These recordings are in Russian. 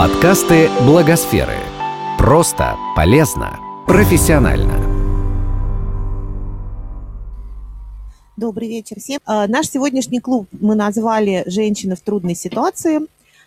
Подкасты Благосферы. Просто, полезно, профессионально. Добрый вечер всем. А, наш сегодняшний клуб мы назвали «Женщины в трудной ситуации».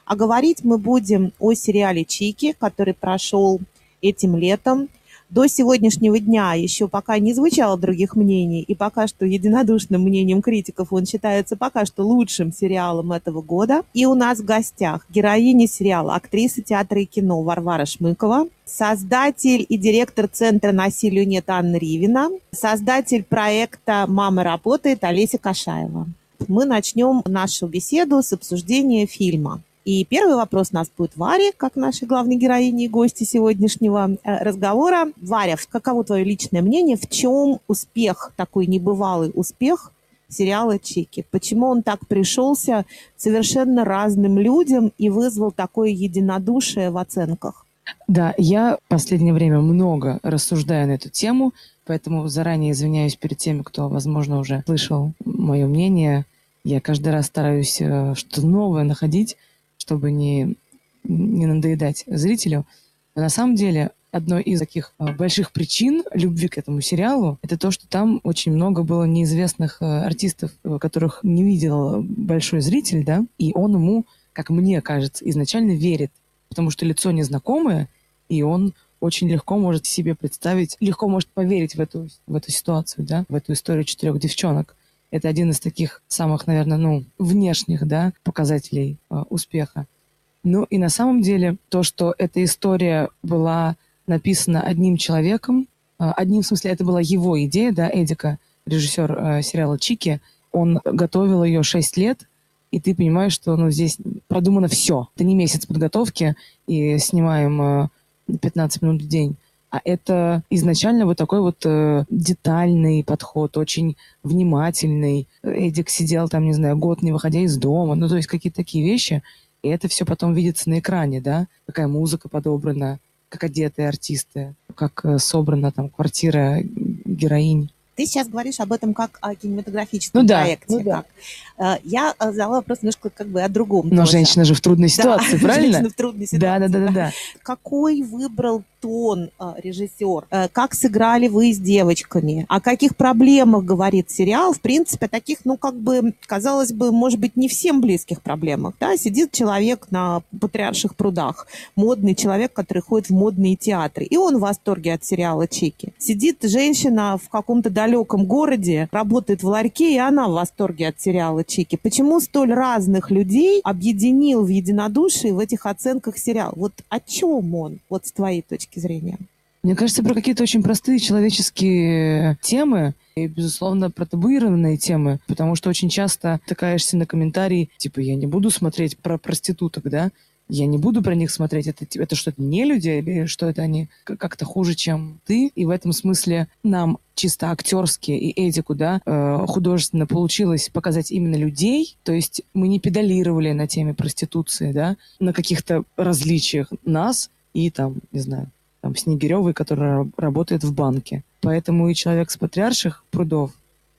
А говорить мы будем о сериале «Чики», который прошел этим летом – до сегодняшнего дня еще пока не звучало других мнений, и пока что единодушным мнением критиков он считается пока что лучшим сериалом этого года. И у нас в гостях героиня сериала, актриса театра и кино Варвара Шмыкова, создатель и директор Центра насилию нет Анна Ривина, создатель проекта «Мама работает» Олеся Кашаева. Мы начнем нашу беседу с обсуждения фильма. И первый вопрос у нас будет Варе, как нашей главной героини и гости сегодняшнего э, разговора. Варя, каково твое личное мнение, в чем успех, такой небывалый успех сериала «Чики»? Почему он так пришелся совершенно разным людям и вызвал такое единодушие в оценках? Да, я в последнее время много рассуждаю на эту тему, поэтому заранее извиняюсь перед теми, кто, возможно, уже слышал мое мнение. Я каждый раз стараюсь э, что-то новое находить, чтобы не, не надоедать зрителю. Но на самом деле одной из таких а, больших причин любви к этому сериалу это то, что там очень много было неизвестных а, артистов, э, которых не видел большой зритель, да, и он ему, как мне кажется, изначально верит, потому что лицо незнакомое, и он очень легко может себе представить, легко может поверить в эту, в эту ситуацию, да, в эту историю четырех девчонок. Это один из таких самых, наверное, ну, внешних, да, показателей э, успеха. Ну и на самом деле то, что эта история была написана одним человеком, э, одним, в смысле, это была его идея, да, Эдика, режиссер э, сериала «Чики», он готовил ее 6 лет, и ты понимаешь, что ну, здесь продумано все. Это не месяц подготовки, и снимаем э, 15 минут в день а это изначально вот такой вот э, детальный подход, очень внимательный. Эдик сидел там, не знаю, год не выходя из дома, ну то есть какие-то такие вещи, и это все потом видится на экране, да, какая музыка подобрана, как одетые артисты, как э, собрана там квартира героинь. Ты сейчас говоришь об этом как о кинематографическом ну, да, проекте. Ну, да. Как. Э, я э, задала вопрос немножко как бы о другом. Но тоже. женщина же в трудной ситуации, да, правильно? Женщина в трудной ситуации. Да, да, да, да, да. Какой выбрал тон э, режиссер? Как сыграли вы с девочками? О каких проблемах говорит сериал? В принципе, таких, ну, как бы, казалось бы, может быть, не всем близких проблемах. Да? Сидит человек на патриарших прудах, модный человек, который ходит в модные театры, и он в восторге от сериала «Чики». Сидит женщина в каком-то далеком городе, работает в ларьке, и она в восторге от сериала «Чики». Почему столь разных людей объединил в единодушии в этих оценках сериал? Вот о чем он, вот с твоей точки зрения? Мне кажется, про какие-то очень простые человеческие темы и, безусловно, про табуированные темы, потому что очень часто такаешься на комментарии, типа, я не буду смотреть про проституток, да, я не буду про них смотреть, это, что, это не люди, или что это они как-то хуже, чем ты. И в этом смысле нам чисто актерски и этику, да, э, художественно получилось показать именно людей. То есть мы не педалировали на теме проституции, да, на каких-то различиях нас и там, не знаю, там Снегиревой, которая работает в банке. Поэтому и человек с патриарших прудов,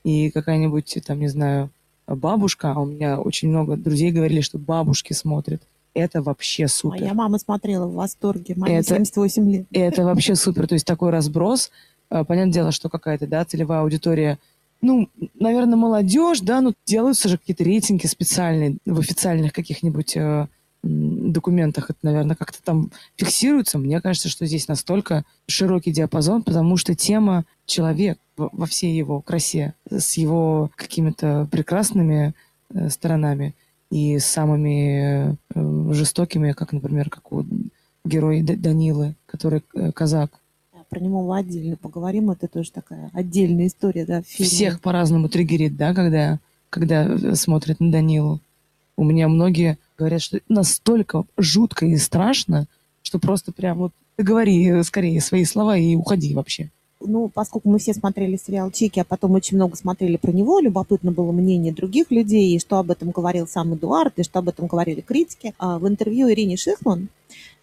и какая-нибудь, там, не знаю, бабушка, а у меня очень много друзей говорили, что бабушки смотрят, это вообще супер. Моя мама смотрела в восторге, маме это, 78 лет. Это вообще супер, то есть такой разброс. Э, понятное дело, что какая-то, да, целевая аудитория, ну, наверное, молодежь, да, ну, делаются же какие-то рейтинги специальные в официальных каких-нибудь э, документах, это, наверное, как-то там фиксируется. Мне кажется, что здесь настолько широкий диапазон, потому что тема человек во всей его красе, с его какими-то прекрасными э, сторонами, и самыми э, жестокими, как, например, как у героя Данилы, который э, казак. Про него мы отдельно поговорим, это тоже такая отдельная история, да, Всех по-разному триггерит, да, когда, когда смотрят на Данилу. У меня многие говорят, что настолько жутко и страшно, что просто прям вот говори скорее свои слова и уходи вообще ну, поскольку мы все смотрели сериал «Чеки», а потом очень много смотрели про него, любопытно было мнение других людей, и что об этом говорил сам Эдуард, и что об этом говорили критики. А в интервью Ирине Шихман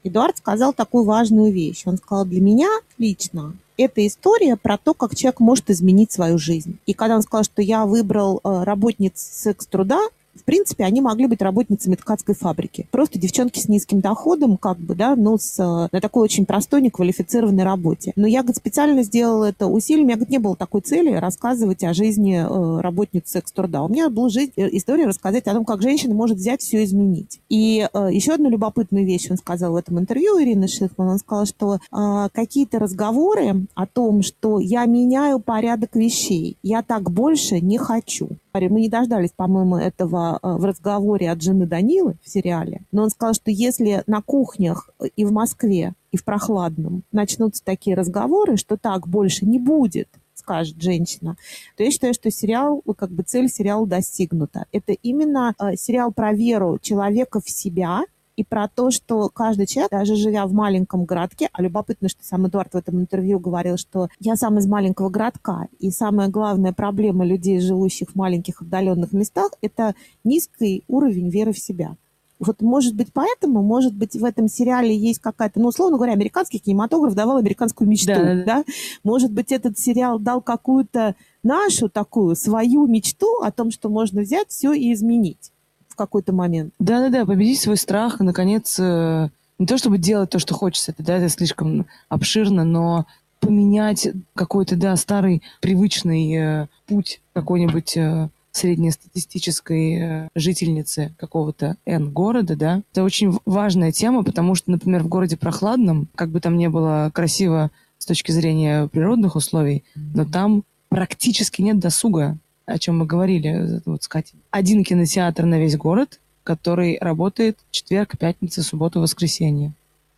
Эдуард сказал такую важную вещь. Он сказал, для меня лично это история про то, как человек может изменить свою жизнь. И когда он сказал, что я выбрал э, работниц секс-труда, в принципе, они могли быть работницами ткацкой фабрики. Просто девчонки с низким доходом, как бы, да, но с, на такой очень простой, неквалифицированной работе. Но я, говорит, специально сделала это усилием. Меня, говорит, не было такой цели рассказывать о жизни э, работниц секс-труда. У меня была жизнь, э, история рассказать о том, как женщина может взять все изменить. И э, еще одну любопытную вещь он сказал в этом интервью, Ирина Шихман. Он сказал, что э, какие-то разговоры о том, что я меняю порядок вещей, я так больше не хочу. Мы не дождались, по-моему, этого э, в разговоре от жены Данилы в сериале, но он сказал, что если на кухнях и в Москве, и в прохладном начнутся такие разговоры, что так больше не будет, скажет женщина, то я считаю, что сериал, как бы цель сериала достигнута. Это именно э, сериал про веру человека в себя, и про то, что каждый человек, даже живя в маленьком городке, а любопытно, что сам Эдуард в этом интервью говорил, что я сам из маленького городка, и самая главная проблема людей, живущих в маленьких отдаленных местах, это низкий уровень веры в себя. Вот, может быть, поэтому, может быть, в этом сериале есть какая-то, ну, условно говоря, американский кинематограф давал американскую мечту, да, да? Может быть, этот сериал дал какую-то нашу такую свою мечту о том, что можно взять все и изменить в какой-то момент. Да-да-да, победить свой страх, наконец, э, не то чтобы делать то, что хочется, это, да, это слишком обширно, но поменять какой-то, да, старый привычный э, путь какой-нибудь э, среднестатистической э, жительницы какого-то N города, да, это очень важная тема, потому что, например, в городе прохладном, как бы там не было красиво с точки зрения природных условий, но там практически нет досуга о чем мы говорили вот с Катей. Один кинотеатр на весь город, который работает четверг, пятница, суббота, воскресенье.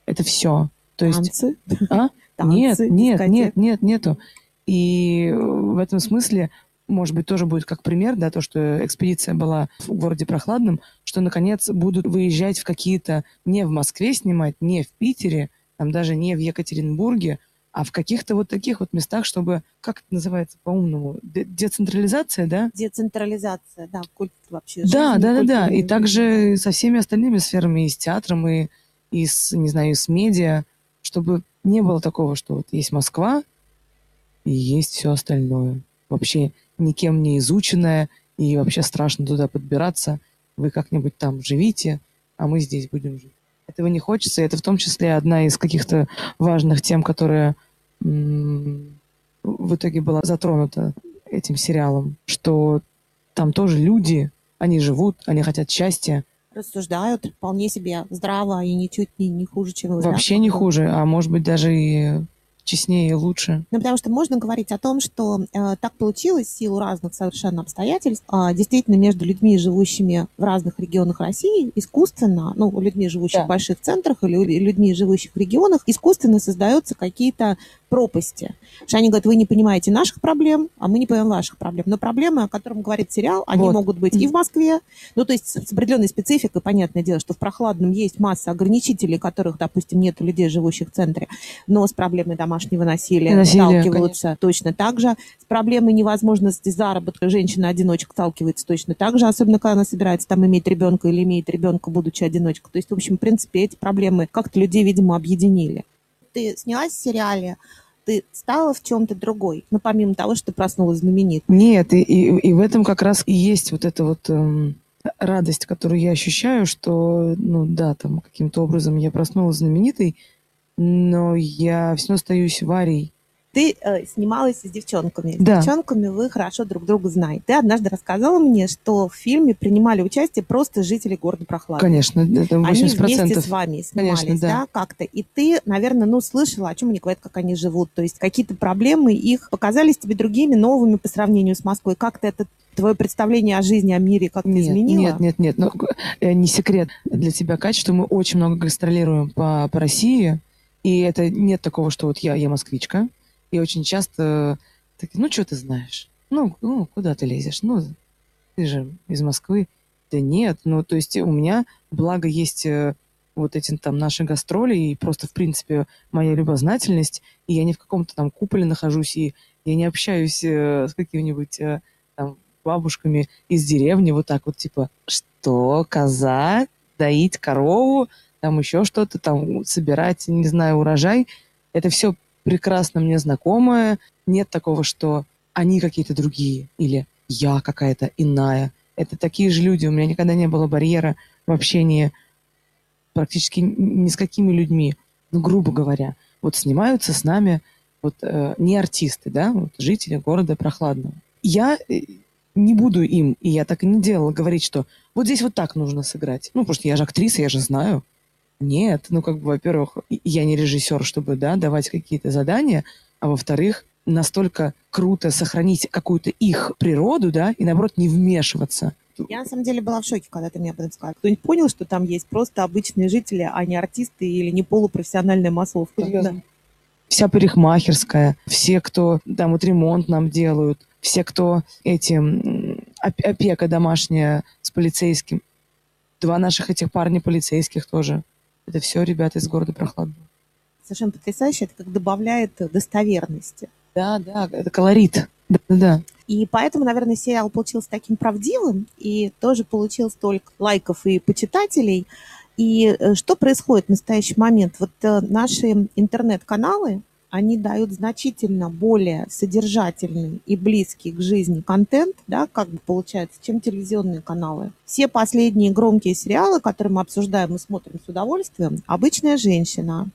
Это все. То есть... Танцы? А? Танцы, нет, нет, дискотек. нет, нет, нету. И в этом смысле, может быть, тоже будет как пример, да, то, что экспедиция была в городе Прохладном, что, наконец, будут выезжать в какие-то, не в Москве снимать, не в Питере, там даже не в Екатеринбурге, а в каких-то вот таких вот местах, чтобы, как это называется по-умному, децентрализация, да? Децентрализация, да, культ вообще. Да, да, да, да. И также со всеми остальными сферами, и с театром, и, и с, не знаю, и с медиа, чтобы не было такого, что вот есть Москва, и есть все остальное. Вообще никем не изученное, и вообще страшно туда подбираться. Вы как-нибудь там живите, а мы здесь будем жить этого не хочется. И это в том числе одна из каких-то важных тем, которая в итоге была затронута этим сериалом, что там тоже люди, они живут, они хотят счастья. Рассуждают вполне себе здраво и ничуть не, не хуже, чем вы. Вообще не хуже, а может быть даже и честнее и лучше. Ну, потому что можно говорить о том, что э, так получилось в силу разных совершенно обстоятельств. Э, действительно, между людьми, живущими в разных регионах России, искусственно, ну, людьми, живущих да. в больших центрах или людьми, живущих в регионах, искусственно создаются какие-то пропасти. Что они говорят, вы не понимаете наших проблем, а мы не понимаем ваших проблем. Но проблемы, о которых говорит сериал, они вот. могут быть и в Москве, ну, то есть с определенной спецификой, понятное дело, что в прохладном есть масса ограничителей, которых, допустим, нет у людей, живущих в центре, но с проблемой домашнего насилия, насилия сталкиваются конечно. точно так же. С проблемой невозможности заработка женщина-одиночка сталкивается точно так же, особенно когда она собирается там иметь ребенка или имеет ребенка, будучи одиночкой. То есть, в общем, в принципе, эти проблемы как-то людей, видимо, объединили. Ты снялась в сериале ты стала в чем-то другой, ну, помимо того, что ты проснулась знаменит. Нет, и, и, и в этом как раз и есть вот эта вот эм, радость, которую я ощущаю, что, ну, да, там, каким-то образом я проснулась знаменитой, но я все равно остаюсь Варей, ты э, снималась с девчонками. С да. девчонками вы хорошо друг друга знаете. Ты однажды рассказала мне, что в фильме принимали участие просто жители города Прохлады. Конечно, это 80%. Они вместе с вами снимались, Конечно, да. да, как-то. И ты, наверное, ну, слышала, о чем они говорят, как они живут. То есть какие-то проблемы их показались тебе другими, новыми по сравнению с Москвой. Как-то это твое представление о жизни, о мире как-то нет, изменило? Нет, нет, нет. Но, ну, э, не секрет для тебя, Катя, что мы очень много гастролируем по, по России. И это нет такого, что вот я, я москвичка, и очень часто такие, ну, что ты знаешь? Ну, ну, куда ты лезешь? Ну, ты же из Москвы. Да нет, ну, то есть у меня, благо, есть э, вот эти там наши гастроли и просто, в принципе, моя любознательность, и я не в каком-то там куполе нахожусь, и я не общаюсь э, с какими-нибудь э, там бабушками из деревни, вот так вот, типа, что, коза, доить корову, там еще что-то, там собирать, не знаю, урожай. Это все прекрасно мне знакомая. Нет такого, что они какие-то другие или я какая-то иная. это такие же люди. У меня никогда не было барьера в общении практически ни с какими людьми. Ну, грубо говоря, вот снимаются с нами вот э, не артисты, да, вот жители города Прохладного. Я э, не буду им, и я так и не делала, говорить, что вот здесь вот так нужно сыграть. Ну, потому что я же актриса, я же знаю. Нет, ну, как бы, во-первых, я не режиссер, чтобы, да, давать какие-то задания, а во-вторых, настолько круто сохранить какую-то их природу, да, и, наоборот, не вмешиваться. Я, на самом деле, была в шоке, когда ты мне об этом сказала. Кто-нибудь понял, что там есть просто обычные жители, а не артисты или не полупрофессиональная массовка? Да. Вся парикмахерская, все, кто там вот ремонт нам делают, все, кто эти опека домашняя с полицейским. Два наших этих парня полицейских тоже. Это все ребята из города Прохладного. Совершенно потрясающе. Это как добавляет достоверности. Да, да, это колорит. Да, да. И поэтому, наверное, сериал получился таким правдивым и тоже получил столько лайков и почитателей. И э, что происходит в настоящий момент? Вот э, наши интернет-каналы, они дают значительно более содержательный и близкий к жизни контент, да, как бы получается, чем телевизионные каналы. Все последние громкие сериалы, которые мы обсуждаем и смотрим с удовольствием, «Обычная женщина»,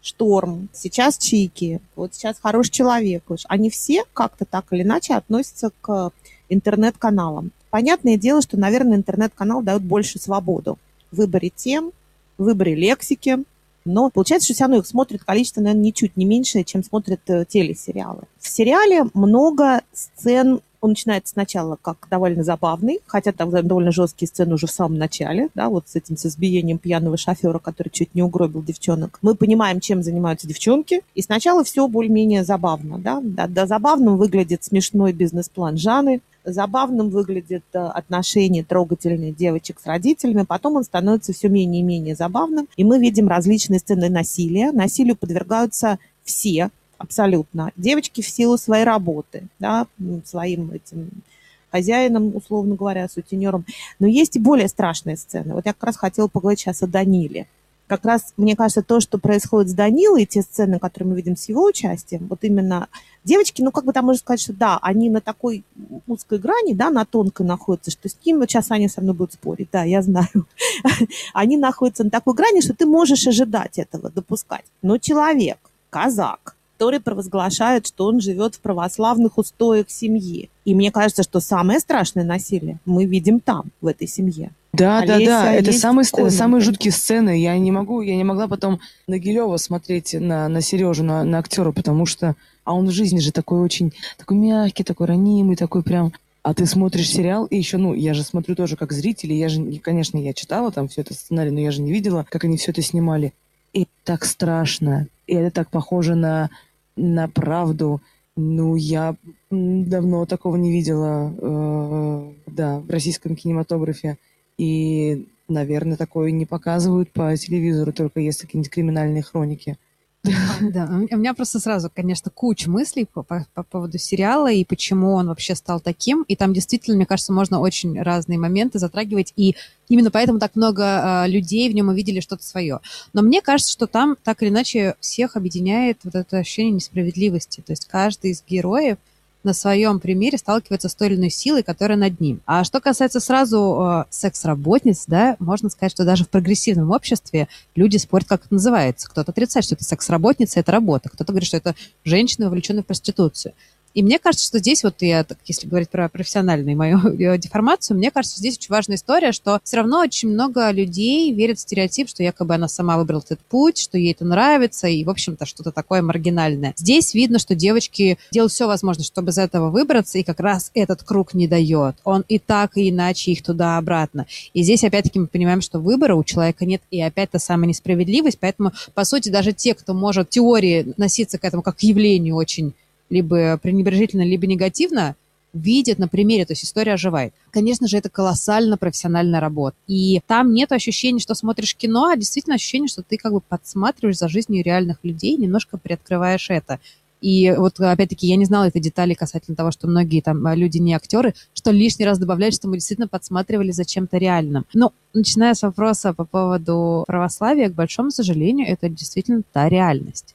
Шторм, сейчас Чики, вот сейчас Хороший человек. Они все как-то так или иначе относятся к интернет-каналам. Понятное дело, что, наверное, интернет-канал дает больше свободу в выборе тем, в выборе лексики, но получается, что все равно их смотрит количество, наверное, ничуть не меньше, чем смотрят э, телесериалы. В сериале много сцен он начинается сначала как довольно забавный, хотя там довольно жесткие сцены уже в самом начале, да, вот с этим с избиением пьяного шофера, который чуть не угробил девчонок. Мы понимаем, чем занимаются девчонки, и сначала все более-менее забавно, да. Да, да, забавным выглядит смешной бизнес-план Жаны, забавным выглядит э, отношение трогательные девочек с родителями, потом он становится все менее и менее забавным, и мы видим различные сцены насилия. Насилию подвергаются все, абсолютно. Девочки в силу своей работы, да, своим этим хозяином, условно говоря, сутенером. Но есть и более страшные сцены. Вот я как раз хотела поговорить сейчас о Даниле. Как раз, мне кажется, то, что происходит с Данилой, те сцены, которые мы видим с его участием, вот именно девочки, ну, как бы там можно сказать, что да, они на такой узкой грани, да, на тонкой находятся, что с ним, вот сейчас они со мной будут спорить, да, я знаю. они находятся на такой грани, что ты можешь ожидать этого, допускать. Но человек, казак, который провозглашает, что он живет в православных устоях семьи. И мне кажется, что самое страшное насилие мы видим там, в этой семье. Да, Олеся, да, да, это самые, самые жуткие сцены. Я не могу, я не могла потом на Гилева смотреть на, на Сережу, на, на актера, потому что, а он в жизни же такой очень, такой мягкий, такой ранимый, такой прям а ты смотришь сериал, и еще, ну, я же смотрю тоже как зритель, и я же, конечно, я читала там все это сценарий, но я же не видела, как они все это снимали. И так страшно, и это так похоже на на правду. Ну, я давно такого не видела, э, да, в российском кинематографе. И, наверное, такое не показывают по телевизору, только если какие-нибудь криминальные хроники. Да, у меня просто сразу, конечно, куча мыслей по, по, по поводу сериала и почему он вообще стал таким. И там действительно, мне кажется, можно очень разные моменты затрагивать. И именно поэтому так много э, людей в нем увидели что-то свое. Но мне кажется, что там так или иначе всех объединяет вот это ощущение несправедливости. То есть каждый из героев на своем примере сталкивается с той или иной силой, которая над ним. А что касается сразу э, секс-работниц, да, можно сказать, что даже в прогрессивном обществе люди спорят, как это называется. Кто-то отрицает, что это секс-работница, это работа. Кто-то говорит, что это женщина, вовлеченная в проституцию. И мне кажется, что здесь, вот я, если говорить про профессиональную мою деформацию, мне кажется, здесь очень важная история, что все равно очень много людей верят в стереотип, что якобы она сама выбрала этот путь, что ей это нравится, и, в общем-то, что-то такое маргинальное. Здесь видно, что девочки делают все возможное, чтобы из этого выбраться, и как раз этот круг не дает. Он и так, и иначе их туда-обратно. И здесь, опять-таки, мы понимаем, что выбора у человека нет, и опять та самая несправедливость, поэтому, по сути, даже те, кто может в теории носиться к этому как к явлению очень либо пренебрежительно, либо негативно, видят на примере, то есть история оживает. Конечно же, это колоссально профессиональная работа. И там нет ощущения, что смотришь кино, а действительно ощущение, что ты как бы подсматриваешь за жизнью реальных людей, немножко приоткрываешь это. И вот, опять-таки, я не знала этой детали касательно того, что многие там люди не актеры, что лишний раз добавляют, что мы действительно подсматривали за чем-то реальным. Ну, начиная с вопроса по поводу православия, к большому сожалению, это действительно та реальность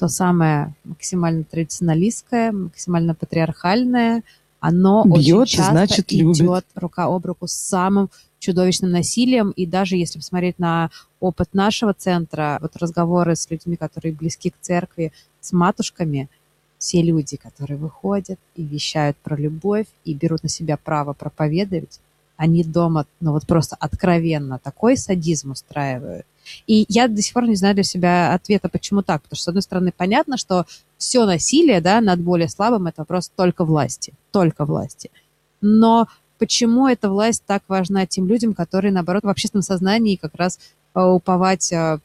то самое максимально традиционалистское, максимально патриархальное, оно Бьет, очень часто значит, любит. идет рука об руку с самым чудовищным насилием. И даже если посмотреть на опыт нашего центра, вот разговоры с людьми, которые близки к церкви, с матушками, все люди, которые выходят и вещают про любовь и берут на себя право проповедовать, они дома, ну вот просто откровенно такой садизм устраивают. И я до сих пор не знаю для себя ответа, почему так. Потому что, с одной стороны, понятно, что все насилие да, над более слабым – это вопрос только власти. Только власти. Но почему эта власть так важна тем людям, которые, наоборот, в общественном сознании как раз э, уповать э,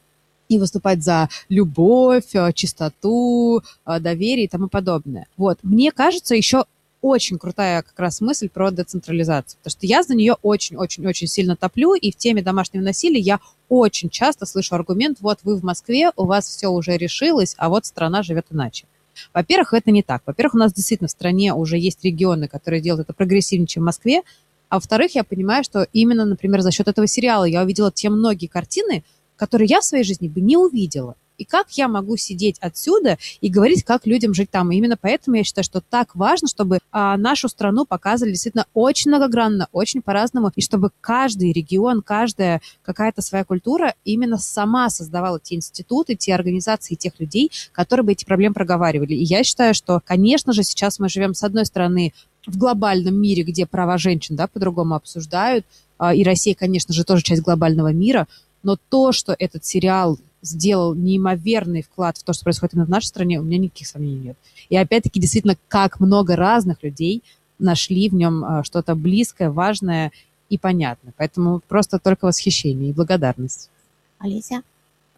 и выступать за любовь, э, чистоту, доверие и тому подобное. Вот. Мне кажется, еще очень крутая как раз мысль про децентрализацию, потому что я за нее очень-очень-очень сильно топлю, и в теме домашнего насилия я очень часто слышу аргумент, вот вы в Москве, у вас все уже решилось, а вот страна живет иначе. Во-первых, это не так. Во-первых, у нас действительно в стране уже есть регионы, которые делают это прогрессивнее, чем в Москве. А во-вторых, я понимаю, что именно, например, за счет этого сериала я увидела те многие картины, которые я в своей жизни бы не увидела. И как я могу сидеть отсюда и говорить, как людям жить там. И именно поэтому я считаю, что так важно, чтобы а, нашу страну показывали действительно очень многогранно, очень по-разному, и чтобы каждый регион, каждая какая-то своя культура именно сама создавала те институты, те организации, тех людей, которые бы эти проблемы проговаривали. И я считаю, что, конечно же, сейчас мы живем, с одной стороны, в глобальном мире, где права женщин да, по-другому обсуждают, а, и Россия, конечно же, тоже часть глобального мира, но то, что этот сериал сделал неимоверный вклад в то, что происходит именно в нашей стране, у меня никаких сомнений нет. И опять-таки, действительно, как много разных людей нашли в нем а, что-то близкое, важное и понятное. Поэтому просто только восхищение и благодарность. Олеся?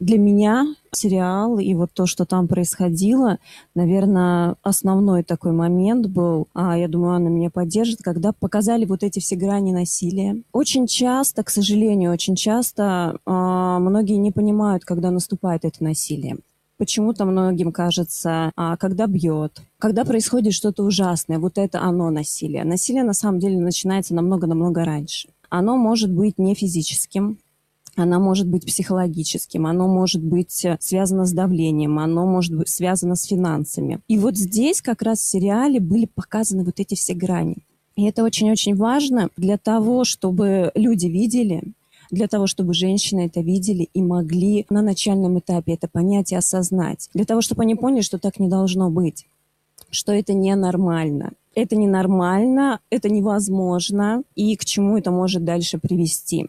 Для меня сериал и вот то, что там происходило, наверное, основной такой момент был, а я думаю, Анна меня поддержит, когда показали вот эти все грани насилия. Очень часто, к сожалению, очень часто э, многие не понимают, когда наступает это насилие. Почему-то многим кажется, а, когда бьет, когда происходит что-то ужасное, вот это оно насилие. Насилие на самом деле начинается намного-намного раньше. Оно может быть не физическим, она может быть психологическим, оно может быть э, связано с давлением, оно может быть связано с финансами. И вот здесь как раз в сериале были показаны вот эти все грани. И это очень-очень важно для того, чтобы люди видели, для того, чтобы женщины это видели и могли на начальном этапе это понять и осознать. Для того, чтобы они поняли, что так не должно быть, что это ненормально. Это ненормально, это невозможно, и к чему это может дальше привести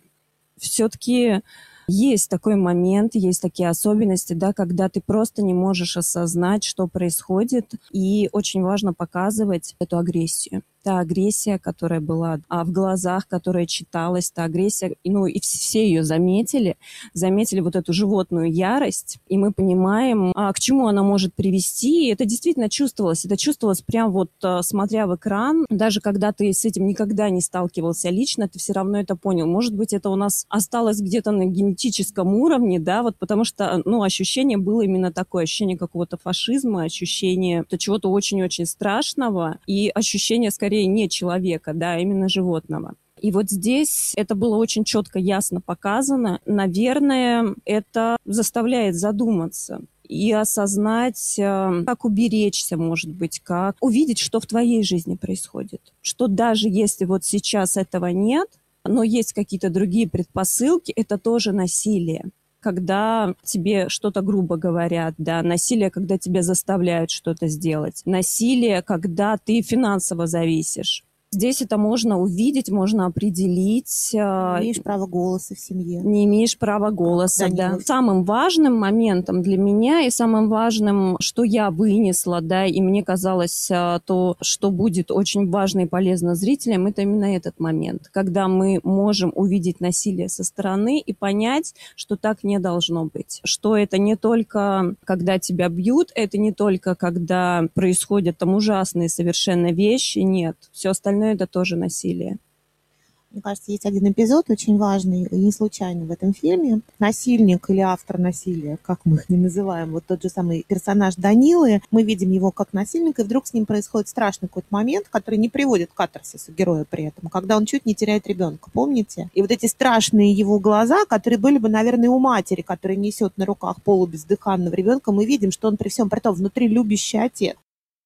все-таки есть такой момент, есть такие особенности, да, когда ты просто не можешь осознать, что происходит, и очень важно показывать эту агрессию та агрессия, которая была а в глазах, которая читалась, та агрессия, ну и все ее заметили, заметили вот эту животную ярость, и мы понимаем, а, к чему она может привести. И это действительно чувствовалось, это чувствовалось прям вот а, смотря в экран, даже когда ты с этим никогда не сталкивался лично, ты все равно это понял. Может быть, это у нас осталось где-то на генетическом уровне, да, вот потому что, ну, ощущение было именно такое, ощущение какого-то фашизма, ощущение чего-то очень-очень страшного и ощущение, скорее, скорее не человека, да, а именно животного. И вот здесь это было очень четко, ясно показано. Наверное, это заставляет задуматься и осознать, э, как уберечься, может быть, как увидеть, что в твоей жизни происходит. Что даже если вот сейчас этого нет, но есть какие-то другие предпосылки, это тоже насилие когда тебе что-то грубо говорят, да, насилие, когда тебя заставляют что-то сделать, насилие, когда ты финансово зависишь. Здесь это можно увидеть, можно определить. А, не имеешь права голоса в семье. Не имеешь права голоса, да. да. Самым важным моментом для меня и самым важным, что я вынесла, да, и мне казалось а, то, что будет очень важно и полезно зрителям, это именно этот момент, когда мы можем увидеть насилие со стороны и понять, что так не должно быть. Что это не только, когда тебя бьют, это не только, когда происходят там ужасные совершенно вещи, нет. Все остальное остальное это тоже насилие. Мне кажется, есть один эпизод очень важный, и не случайно в этом фильме. Насильник или автор насилия, как мы их не называем, вот тот же самый персонаж Данилы, мы видим его как насильника, и вдруг с ним происходит страшный какой-то момент, который не приводит к катарсису героя при этом, когда он чуть не теряет ребенка, помните? И вот эти страшные его глаза, которые были бы, наверное, у матери, которая несет на руках полубездыханного ребенка, мы видим, что он при всем при том внутри любящий отец.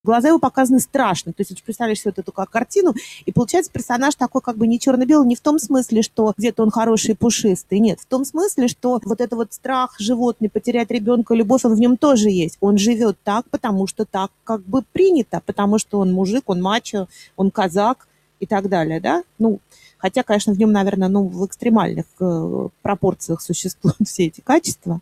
Глаза его показаны страшно. То есть, ты представляешь себе вот эту как картину, и получается персонаж такой как бы не черно-белый, не в том смысле, что где-то он хороший и пушистый. Нет, в том смысле, что вот это вот страх животный, потерять ребенка, любовь, он в нем тоже есть. Он живет так, потому что так как бы принято, потому что он мужик, он мачо, он казак и так далее, да? Ну, хотя, конечно, в нем, наверное, ну, в экстремальных э, пропорциях существуют все эти качества.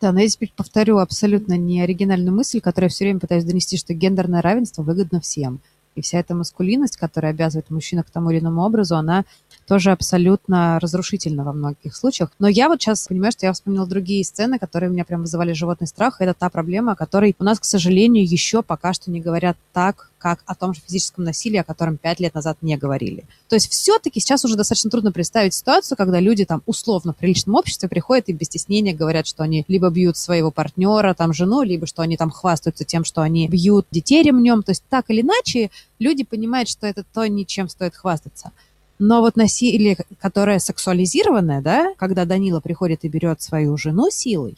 Да, но я теперь повторю абсолютно не оригинальную мысль, которую я все время пытаюсь донести, что гендерное равенство выгодно всем. И вся эта маскулинность, которая обязывает мужчину к тому или иному образу, она тоже абсолютно разрушительно во многих случаях. Но я вот сейчас понимаю, что я вспомнила другие сцены, которые у меня прям вызывали животный страх. Это та проблема, о которой у нас, к сожалению, еще пока что не говорят так, как о том же физическом насилии, о котором пять лет назад не говорили. То есть все-таки сейчас уже достаточно трудно представить ситуацию, когда люди там условно в приличном обществе приходят и без стеснения говорят, что они либо бьют своего партнера, там жену, либо что они там хвастаются тем, что они бьют детей ремнем. То есть так или иначе люди понимают, что это то, ничем стоит хвастаться. Но вот насилие, которое сексуализированное, да, когда Данила приходит и берет свою жену силой,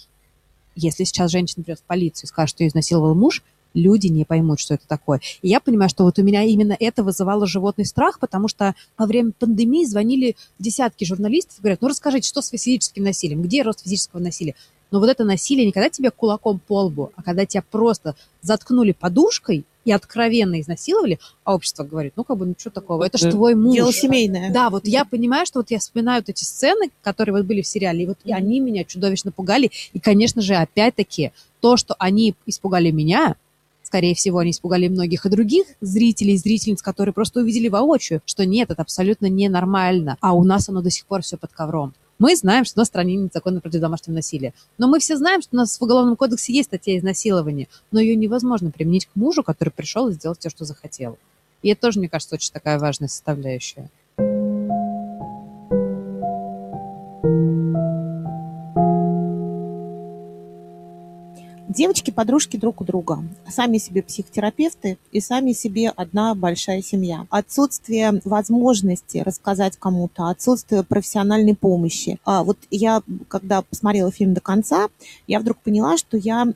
если сейчас женщина придет в полицию и скажет, что ее изнасиловал муж, люди не поймут, что это такое. И я понимаю, что вот у меня именно это вызывало животный страх, потому что во время пандемии звонили десятки журналистов и говорят, ну расскажите, что с физическим насилием, где рост физического насилия? Но вот это насилие не когда тебя кулаком по лбу, а когда тебя просто заткнули подушкой и откровенно изнасиловали, а общество говорит, ну, как бы, ну, что такого, это же твой муж. Дело семейное. Да, вот я понимаю, что вот я вспоминаю вот эти сцены, которые вот были в сериале, и вот и они меня чудовищно пугали. И, конечно же, опять-таки, то, что они испугали меня, скорее всего, они испугали многих и других зрителей зрительниц, которые просто увидели воочию, что нет, это абсолютно ненормально, а у нас оно до сих пор все под ковром. Мы знаем, что у нас в стране нет закона против домашнего насилия. Но мы все знаем, что у нас в Уголовном кодексе есть статья изнасилования, но ее невозможно применить к мужу, который пришел и сделал все, что захотел. И это тоже, мне кажется, очень такая важная составляющая. Девочки-подружки друг у друга. Сами себе психотерапевты и сами себе одна большая семья. Отсутствие возможности рассказать кому-то, отсутствие профессиональной помощи. А вот я, когда посмотрела фильм до конца, я вдруг поняла, что я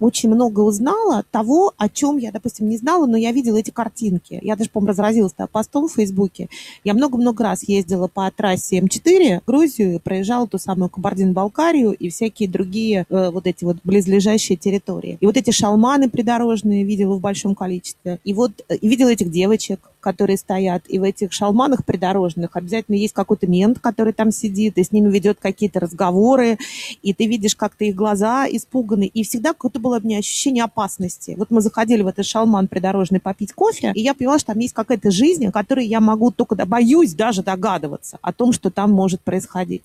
очень много узнала того, о чем я, допустим, не знала, но я видела эти картинки. Я даже, по-моему, разразилась постом в Фейсбуке. Я много-много раз ездила по трассе М4 в Грузию, проезжала ту самую Кабардино-Балкарию и всякие другие э, вот эти вот близлежащие территории. И вот эти шалманы придорожные видела в большом количестве. И вот э, и видела этих девочек, которые стоят, и в этих шалманах придорожных обязательно есть какой-то мент, который там сидит, и с ними ведет какие-то разговоры, и ты видишь как-то их глаза испуганы, и всегда какое-то было у меня ощущение опасности. Вот мы заходили в этот шалман придорожный попить кофе, и я поняла, что там есть какая-то жизнь, о которой я могу только, боюсь даже догадываться о том, что там может происходить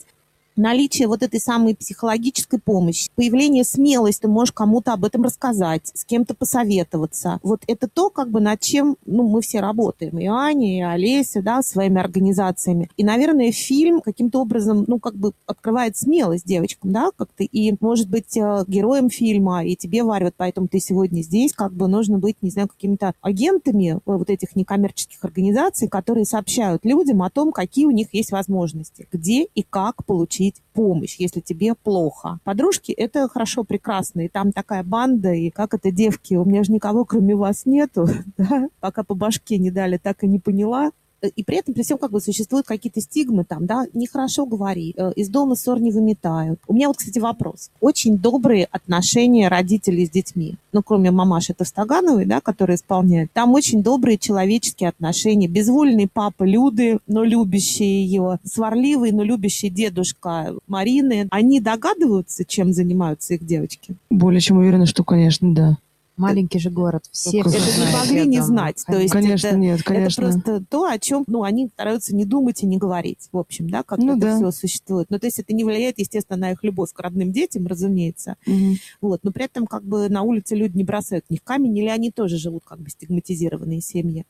наличие вот этой самой психологической помощи, появление смелости, ты можешь кому-то об этом рассказать, с кем-то посоветоваться. Вот это то, как бы над чем ну, мы все работаем. И Аня, и Олеся, да, своими организациями. И, наверное, фильм каким-то образом, ну, как бы открывает смелость девочкам, да, как-то. И, может быть, э, героем фильма, и тебе, Варя, вот поэтому ты сегодня здесь, как бы нужно быть, не знаю, какими-то агентами вот этих некоммерческих организаций, которые сообщают людям о том, какие у них есть возможности, где и как получить просить помощь, если тебе плохо. Подружки — это хорошо, прекрасно, и там такая банда, и как это, девки, у меня же никого кроме вас нету, да? пока по башке не дали, так и не поняла. Э, и при этом, при всем, как бы существуют какие-то стигмы там, да, нехорошо говори, э, из дома ссор не выметают. У меня вот, кстати, вопрос. Очень добрые отношения родителей с детьми. Ну, кроме мамаши Товстогановой, да, которая исполняет. Там очень добрые человеческие отношения. Безвольный папа Люды, но любящий ее. Сварливый, но любящий дедушка Марины. Они догадываются, чем занимаются их девочки? Более чем уверена, что, конечно, да. Маленький же город, все Это не могли не знать. То есть конечно, это, нет, конечно. Это просто то, о чем ну, они стараются не думать и не говорить, в общем, да, как ну, это да. все существует. Ну, то есть это не влияет, естественно, на их любовь к родным детям, разумеется. Угу. Вот, но при этом как бы на улице люди не бросают в них камень, или они тоже живут как бы стигматизированные семьи.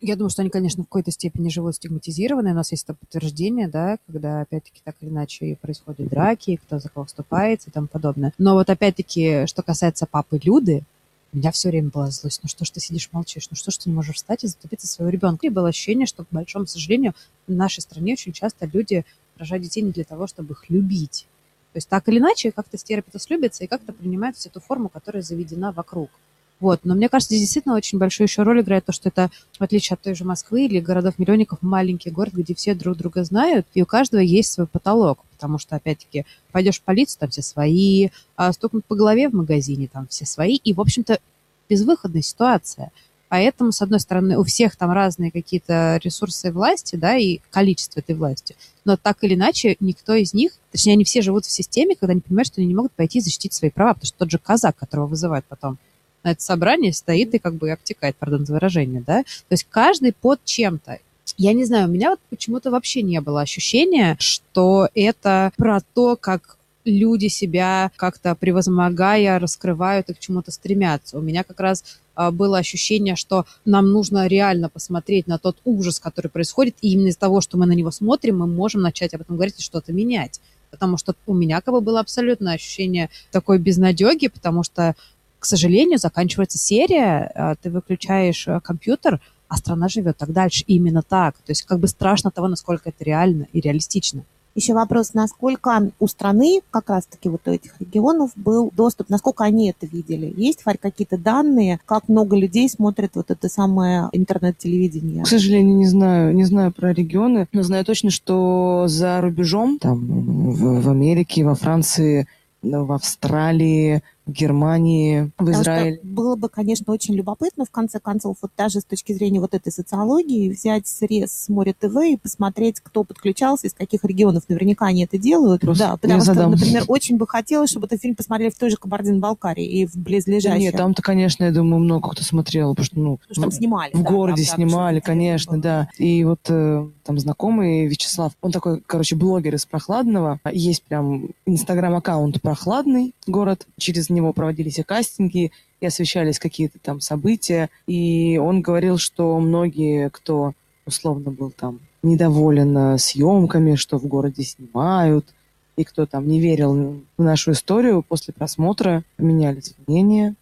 Я думаю, что они, конечно, в какой-то степени живут стигматизированные. У нас есть это подтверждение, да, когда, опять-таки, так или иначе происходят драки, кто за кого вступается и тому подобное. Но вот, опять-таки, что касается папы Люды, меня все время была злость. Ну что ж ты сидишь, молчишь? Ну что ж ты не можешь встать и заступиться за своего ребенка? И было ощущение, что, к большому сожалению, в нашей стране очень часто люди рожают детей не для того, чтобы их любить. То есть так или иначе как-то стерпят и слюбятся и как-то принимают всю ту форму, которая заведена вокруг. Вот. Но мне кажется, здесь действительно очень большую еще роль играет то, что это, в отличие от той же Москвы или городов-миллионников, маленький город, где все друг друга знают, и у каждого есть свой потолок. Потому что, опять-таки, пойдешь в полицию, там все свои, а стукнут по голове в магазине, там все свои. И, в общем-то, безвыходная ситуация. Поэтому, с одной стороны, у всех там разные какие-то ресурсы власти, да, и количество этой власти. Но так или иначе, никто из них, точнее, они все живут в системе, когда они понимают, что они не могут пойти защитить свои права, потому что тот же казак, которого вызывают потом на это собрание, стоит и как бы обтекает, пардон за выражение, да. То есть каждый под чем-то. Я не знаю, у меня вот почему-то вообще не было ощущения, что это про то, как люди себя как-то превозмогая, раскрывают и к чему-то стремятся. У меня как раз а, было ощущение, что нам нужно реально посмотреть на тот ужас, который происходит, и именно из-за того, что мы на него смотрим, мы можем начать об этом говорить и что-то менять. Потому что у меня как бы было абсолютное ощущение такой безнадеги, потому что, к сожалению, заканчивается серия, а, ты выключаешь а, компьютер, а страна живет так дальше. И именно так. То есть как бы страшно того, насколько это реально и реалистично. Еще вопрос, насколько у страны, как раз-таки вот у этих регионов, был доступ, насколько они это видели? Есть хоть какие-то данные, как много людей смотрят вот это самое интернет-телевидение? К сожалению, не знаю, не знаю про регионы, но знаю точно, что за рубежом, там, в, в Америке, во Франции, в Австралии, в Германии, в Израиле. было бы, конечно, очень любопытно, в конце концов, вот даже с точки зрения вот этой социологии, взять срез с Море ТВ и посмотреть, кто подключался, из каких регионов. Наверняка они это делают. Просто да, потому что, задам. например, очень бы хотелось, чтобы этот фильм посмотрели в той же Кабардино-Балкарии и в близлежащей. Да нет, там-то, конечно, я думаю, много кто смотрел, потому что, ну, потому что там снимали. В да, городе там, снимали, конечно, было. да. И вот э, там знакомый Вячеслав, он такой, короче, блогер из Прохладного. Есть прям инстаграм-аккаунт Прохладный город. Через него проводились и кастинги, и освещались какие-то там события. И он говорил, что многие, кто условно был там недоволен э, съемками, что в городе снимают, и кто там не верил в нашу историю, после просмотра поменялись мнения,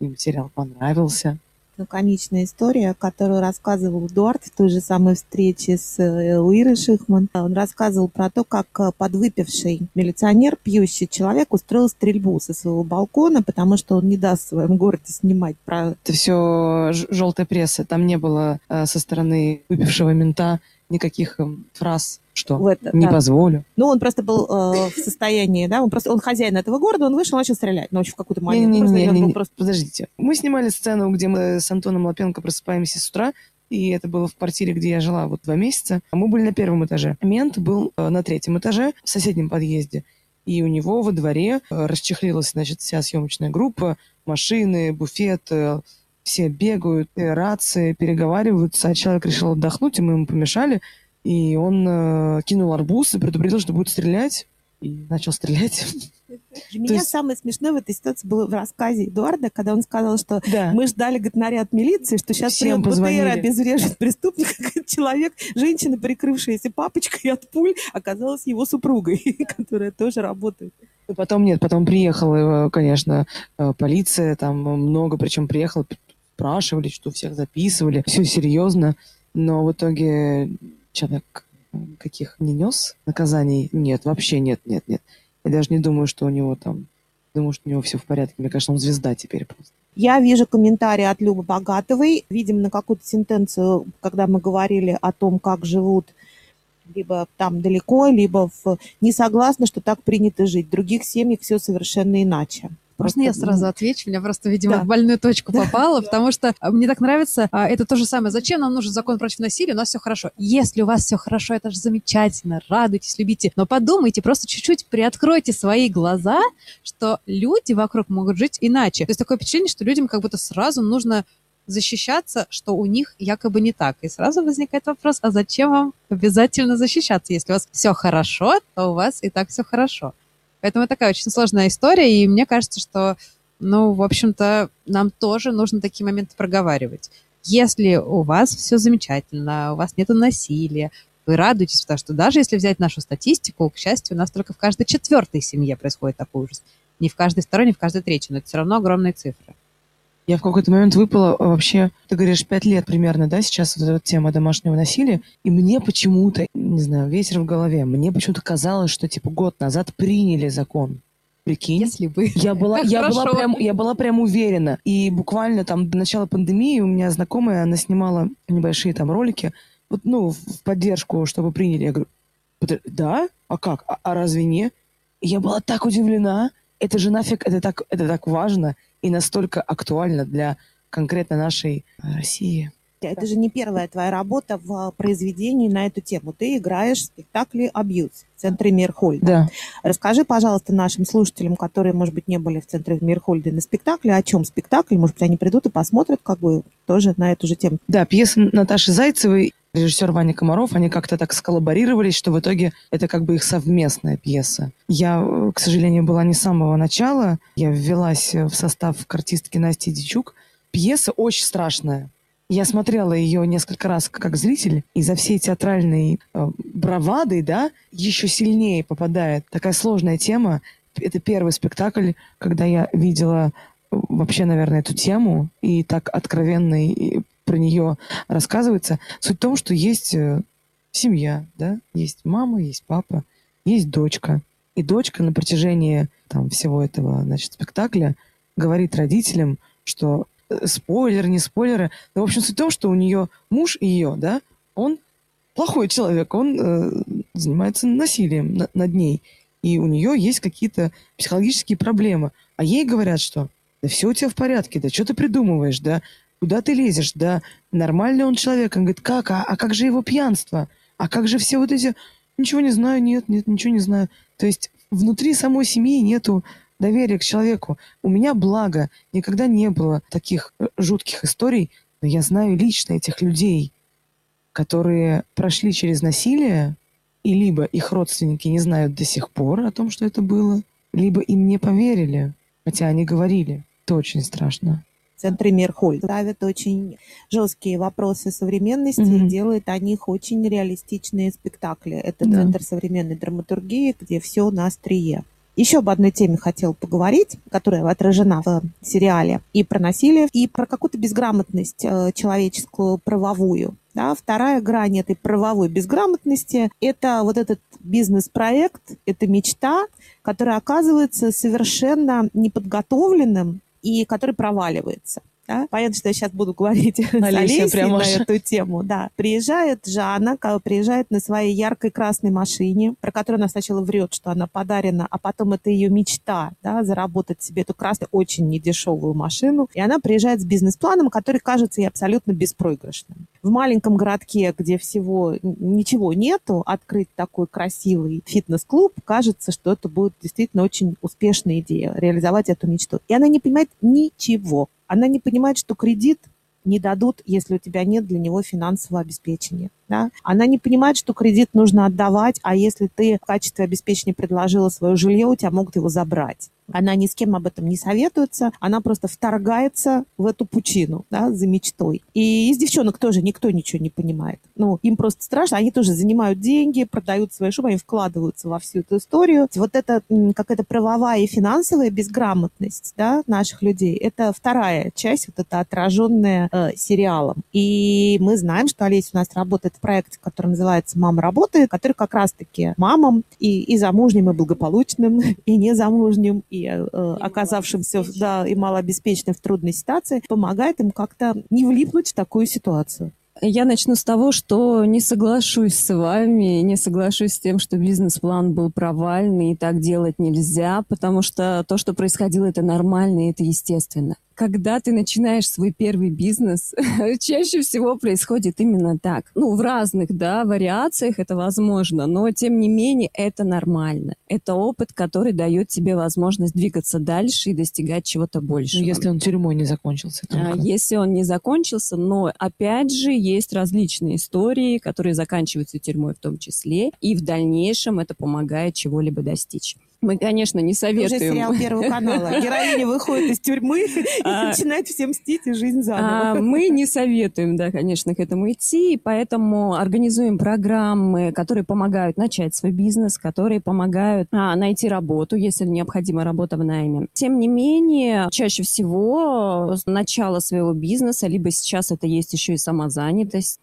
им сериал понравился лаконичная история, которую рассказывал Эдуард в той же самой встрече с э, Уирой Шихман. Он рассказывал про то, как э, подвыпивший милиционер, пьющий человек, устроил стрельбу со своего балкона, потому что он не даст в своем городе снимать про... Это все желтая пресса. Там не было э, со стороны выпившего мента никаких эм, фраз, что в это, не да. позволю. Ну, он просто был э, в состоянии, да, он просто, он хозяин этого города, он вышел, начал стрелять ночью в какую-то момент. Не, не, не, не, не, просто... Подождите, мы снимали сцену, где мы с Антоном Лапенко просыпаемся с утра, и это было в квартире, где я жила вот два месяца. Мы были на первом этаже. Мент был э, на третьем этаже, в соседнем подъезде. И у него во дворе э, расчехлилась, значит, вся съемочная группа, машины, буфет, э, все бегают, рации, переговариваются, а человек решил отдохнуть, и мы ему помешали. И он э, кинул арбуз и предупредил, что будет стрелять. И начал стрелять. Для меня есть... самое смешное в этой ситуации было в рассказе Эдуарда, когда он сказал, что да. мы ждали говорит, наряд милиции, что сейчас Всем придет БТР, обезврежет преступника. Человек, женщина, прикрывшаяся папочкой от пуль, оказалась его супругой, которая тоже работает. Потом нет, потом приехала, э, конечно, э, полиция, там много, причем приехала спрашивали, что всех записывали, все серьезно, но в итоге человек каких не нес наказаний? Нет, вообще нет, нет, нет. Я даже не думаю, что у него там, думаю, что у него все в порядке. Мне кажется, он звезда теперь просто. Я вижу комментарии от Любы Богатовой. Видим на какую-то сентенцию, когда мы говорили о том, как живут либо там далеко, либо в... не согласна, что так принято жить. В других семьях все совершенно иначе. Можно я сразу отвечу? Меня просто, видимо, да. в больную точку да. попало, потому что а, мне так нравится, а, это то же самое. Зачем нам нужен закон против насилия? У нас все хорошо. Если у вас все хорошо, это же замечательно. Радуйтесь, любите. Но подумайте, просто чуть-чуть приоткройте свои глаза, что люди вокруг могут жить иначе. То есть такое впечатление, что людям как будто сразу нужно защищаться, что у них якобы не так. И сразу возникает вопрос, а зачем вам обязательно защищаться? Если у вас все хорошо, то у вас и так все хорошо. Поэтому это такая очень сложная история, и мне кажется, что, ну, в общем-то, нам тоже нужно такие моменты проговаривать. Если у вас все замечательно, у вас нет насилия, вы радуетесь, потому что даже если взять нашу статистику, к счастью, у нас только в каждой четвертой семье происходит такой ужас. Не в каждой второй, не в каждой третьей, но это все равно огромные цифры. Я в какой-то момент выпала а, вообще, ты говоришь, пять лет примерно, да, сейчас вот эта тема домашнего насилия, и мне почему-то, не знаю, ветер в голове, мне почему-то казалось, что типа год назад приняли закон. Прикинь. Если бы. Я была, я была прям, я была прям уверена. И буквально там до начала пандемии у меня знакомая, она снимала небольшие там ролики, вот, ну, в поддержку, чтобы приняли. Я говорю, «Подо- да? А как? А, а разве не? И я была так удивлена. Это же нафиг, это так, это так важно и настолько актуально для конкретно нашей э, России. Это же не первая твоя работа в произведении на эту тему. Ты играешь в спектакле «Абьюз» в центре Мирхольда. Да. Расскажи, пожалуйста, нашим слушателям, которые, может быть, не были в центре Мирхольда на спектакле, о чем спектакль. Может быть, они придут и посмотрят как бы тоже на эту же тему. Да, пьеса Наташи Зайцевой, режиссер Ваня Комаров, они как-то так сколлаборировались, что в итоге это как бы их совместная пьеса. Я, э, к сожалению, была не с самого начала. Я ввелась э, в состав артистки Насти Дичук. Пьеса очень страшная. Я смотрела ее несколько раз как зритель, и за всей театральной э, бравадой, да, еще сильнее попадает такая сложная тема. Это первый спектакль, когда я видела э, вообще, наверное, эту тему, и так откровенно и про нее рассказывается. Суть в том, что есть э, семья, да, есть мама, есть папа, есть дочка. И дочка на протяжении там, всего этого значит, спектакля говорит родителям, что э, спойлер, не спойлеры. Но, в общем, суть в том, что у нее муж ее, да, он плохой человек, он э, занимается насилием на- над ней. И у нее есть какие-то психологические проблемы. А ей говорят, что да все у тебя в порядке, да что ты придумываешь, да куда ты лезешь, да нормальный он человек. Он говорит, как, а, а как же его пьянство? А как же все вот эти... Ничего не знаю, нет, нет, ничего не знаю. То есть внутри самой семьи нету доверия к человеку. У меня, благо, никогда не было таких э, жутких историй, но я знаю лично этих людей, которые прошли через насилие, и либо их родственники не знают до сих пор о том, что это было, либо им не поверили, хотя они говорили. Это очень страшно. Центре Мирхольд ставят очень жесткие вопросы современности Мгм. и делает о них очень реалистичные спектакли. Это Да. центр современной драматургии, где все на острие. Еще об одной теме хотел поговорить, которая отражена в сериале. И про насилие, и про какую-то безграмотность э, человеческую правовую. Да, вторая грань этой правовой безграмотности – это вот этот бизнес-проект, это мечта, которая оказывается совершенно неподготовленным и который проваливается. Да? Понятно, что я сейчас буду говорить с Олеся Олесей прям на эту тему. Да. Приезжает Жанна, приезжает на своей яркой красной машине, про которую она сначала врет, что она подарена, а потом это ее мечта, да, заработать себе эту красную, очень недешевую машину. И она приезжает с бизнес-планом, который кажется ей абсолютно беспроигрышным. В маленьком городке, где всего ничего нету, открыть такой красивый фитнес-клуб, кажется, что это будет действительно очень успешная идея, реализовать эту мечту. И она не понимает ничего. Она не понимает, что кредит не дадут, если у тебя нет для него финансового обеспечения. Да? Она не понимает, что кредит нужно отдавать, а если ты в качестве обеспечения предложила свое жилье, у тебя могут его забрать. Она ни с кем об этом не советуется, она просто вторгается в эту пучину да, за мечтой. И из девчонок тоже никто ничего не понимает. Ну, им просто страшно, они тоже занимают деньги, продают свои шубы, они вкладываются во всю эту историю. Вот это какая-то правовая и финансовая безграмотность да, наших людей, это вторая часть, вот это отраженная э, сериалом. И мы знаем, что Олеся у нас работает в проекте, который называется «Мама работает», который как раз-таки мамам и, и замужним, и благополучным, и незамужним, и э, оказавшимся да, и малообеспеченным в трудной ситуации, помогает им как-то не влипнуть в такую ситуацию. Я начну с того, что не соглашусь с вами, не соглашусь с тем, что бизнес-план был провальный, и так делать нельзя, потому что то, что происходило, это нормально, и это естественно. Когда ты начинаешь свой первый бизнес, чаще всего происходит именно так. Ну, в разных, да, вариациях это возможно, но, тем не менее, это нормально. Это опыт, который дает тебе возможность двигаться дальше и достигать чего-то Ну, большего. если он тюрьмой не закончился. А, только. Если он не закончился, но опять же есть различные истории, которые заканчиваются тюрьмой в том числе, и в дальнейшем это помогает чего-либо достичь. Мы, конечно, не Это советуем. уже сериал Первого канала. Героиня выходит из тюрьмы и А, начинает всем мстить и жизнь А, заново. Мы не советуем, да, конечно, к этому идти, поэтому организуем программы, которые помогают начать свой бизнес, которые помогают а, найти работу, если необходима работа в найме. Тем не менее, чаще всего с начала своего бизнеса, либо сейчас это есть еще и самозанятость,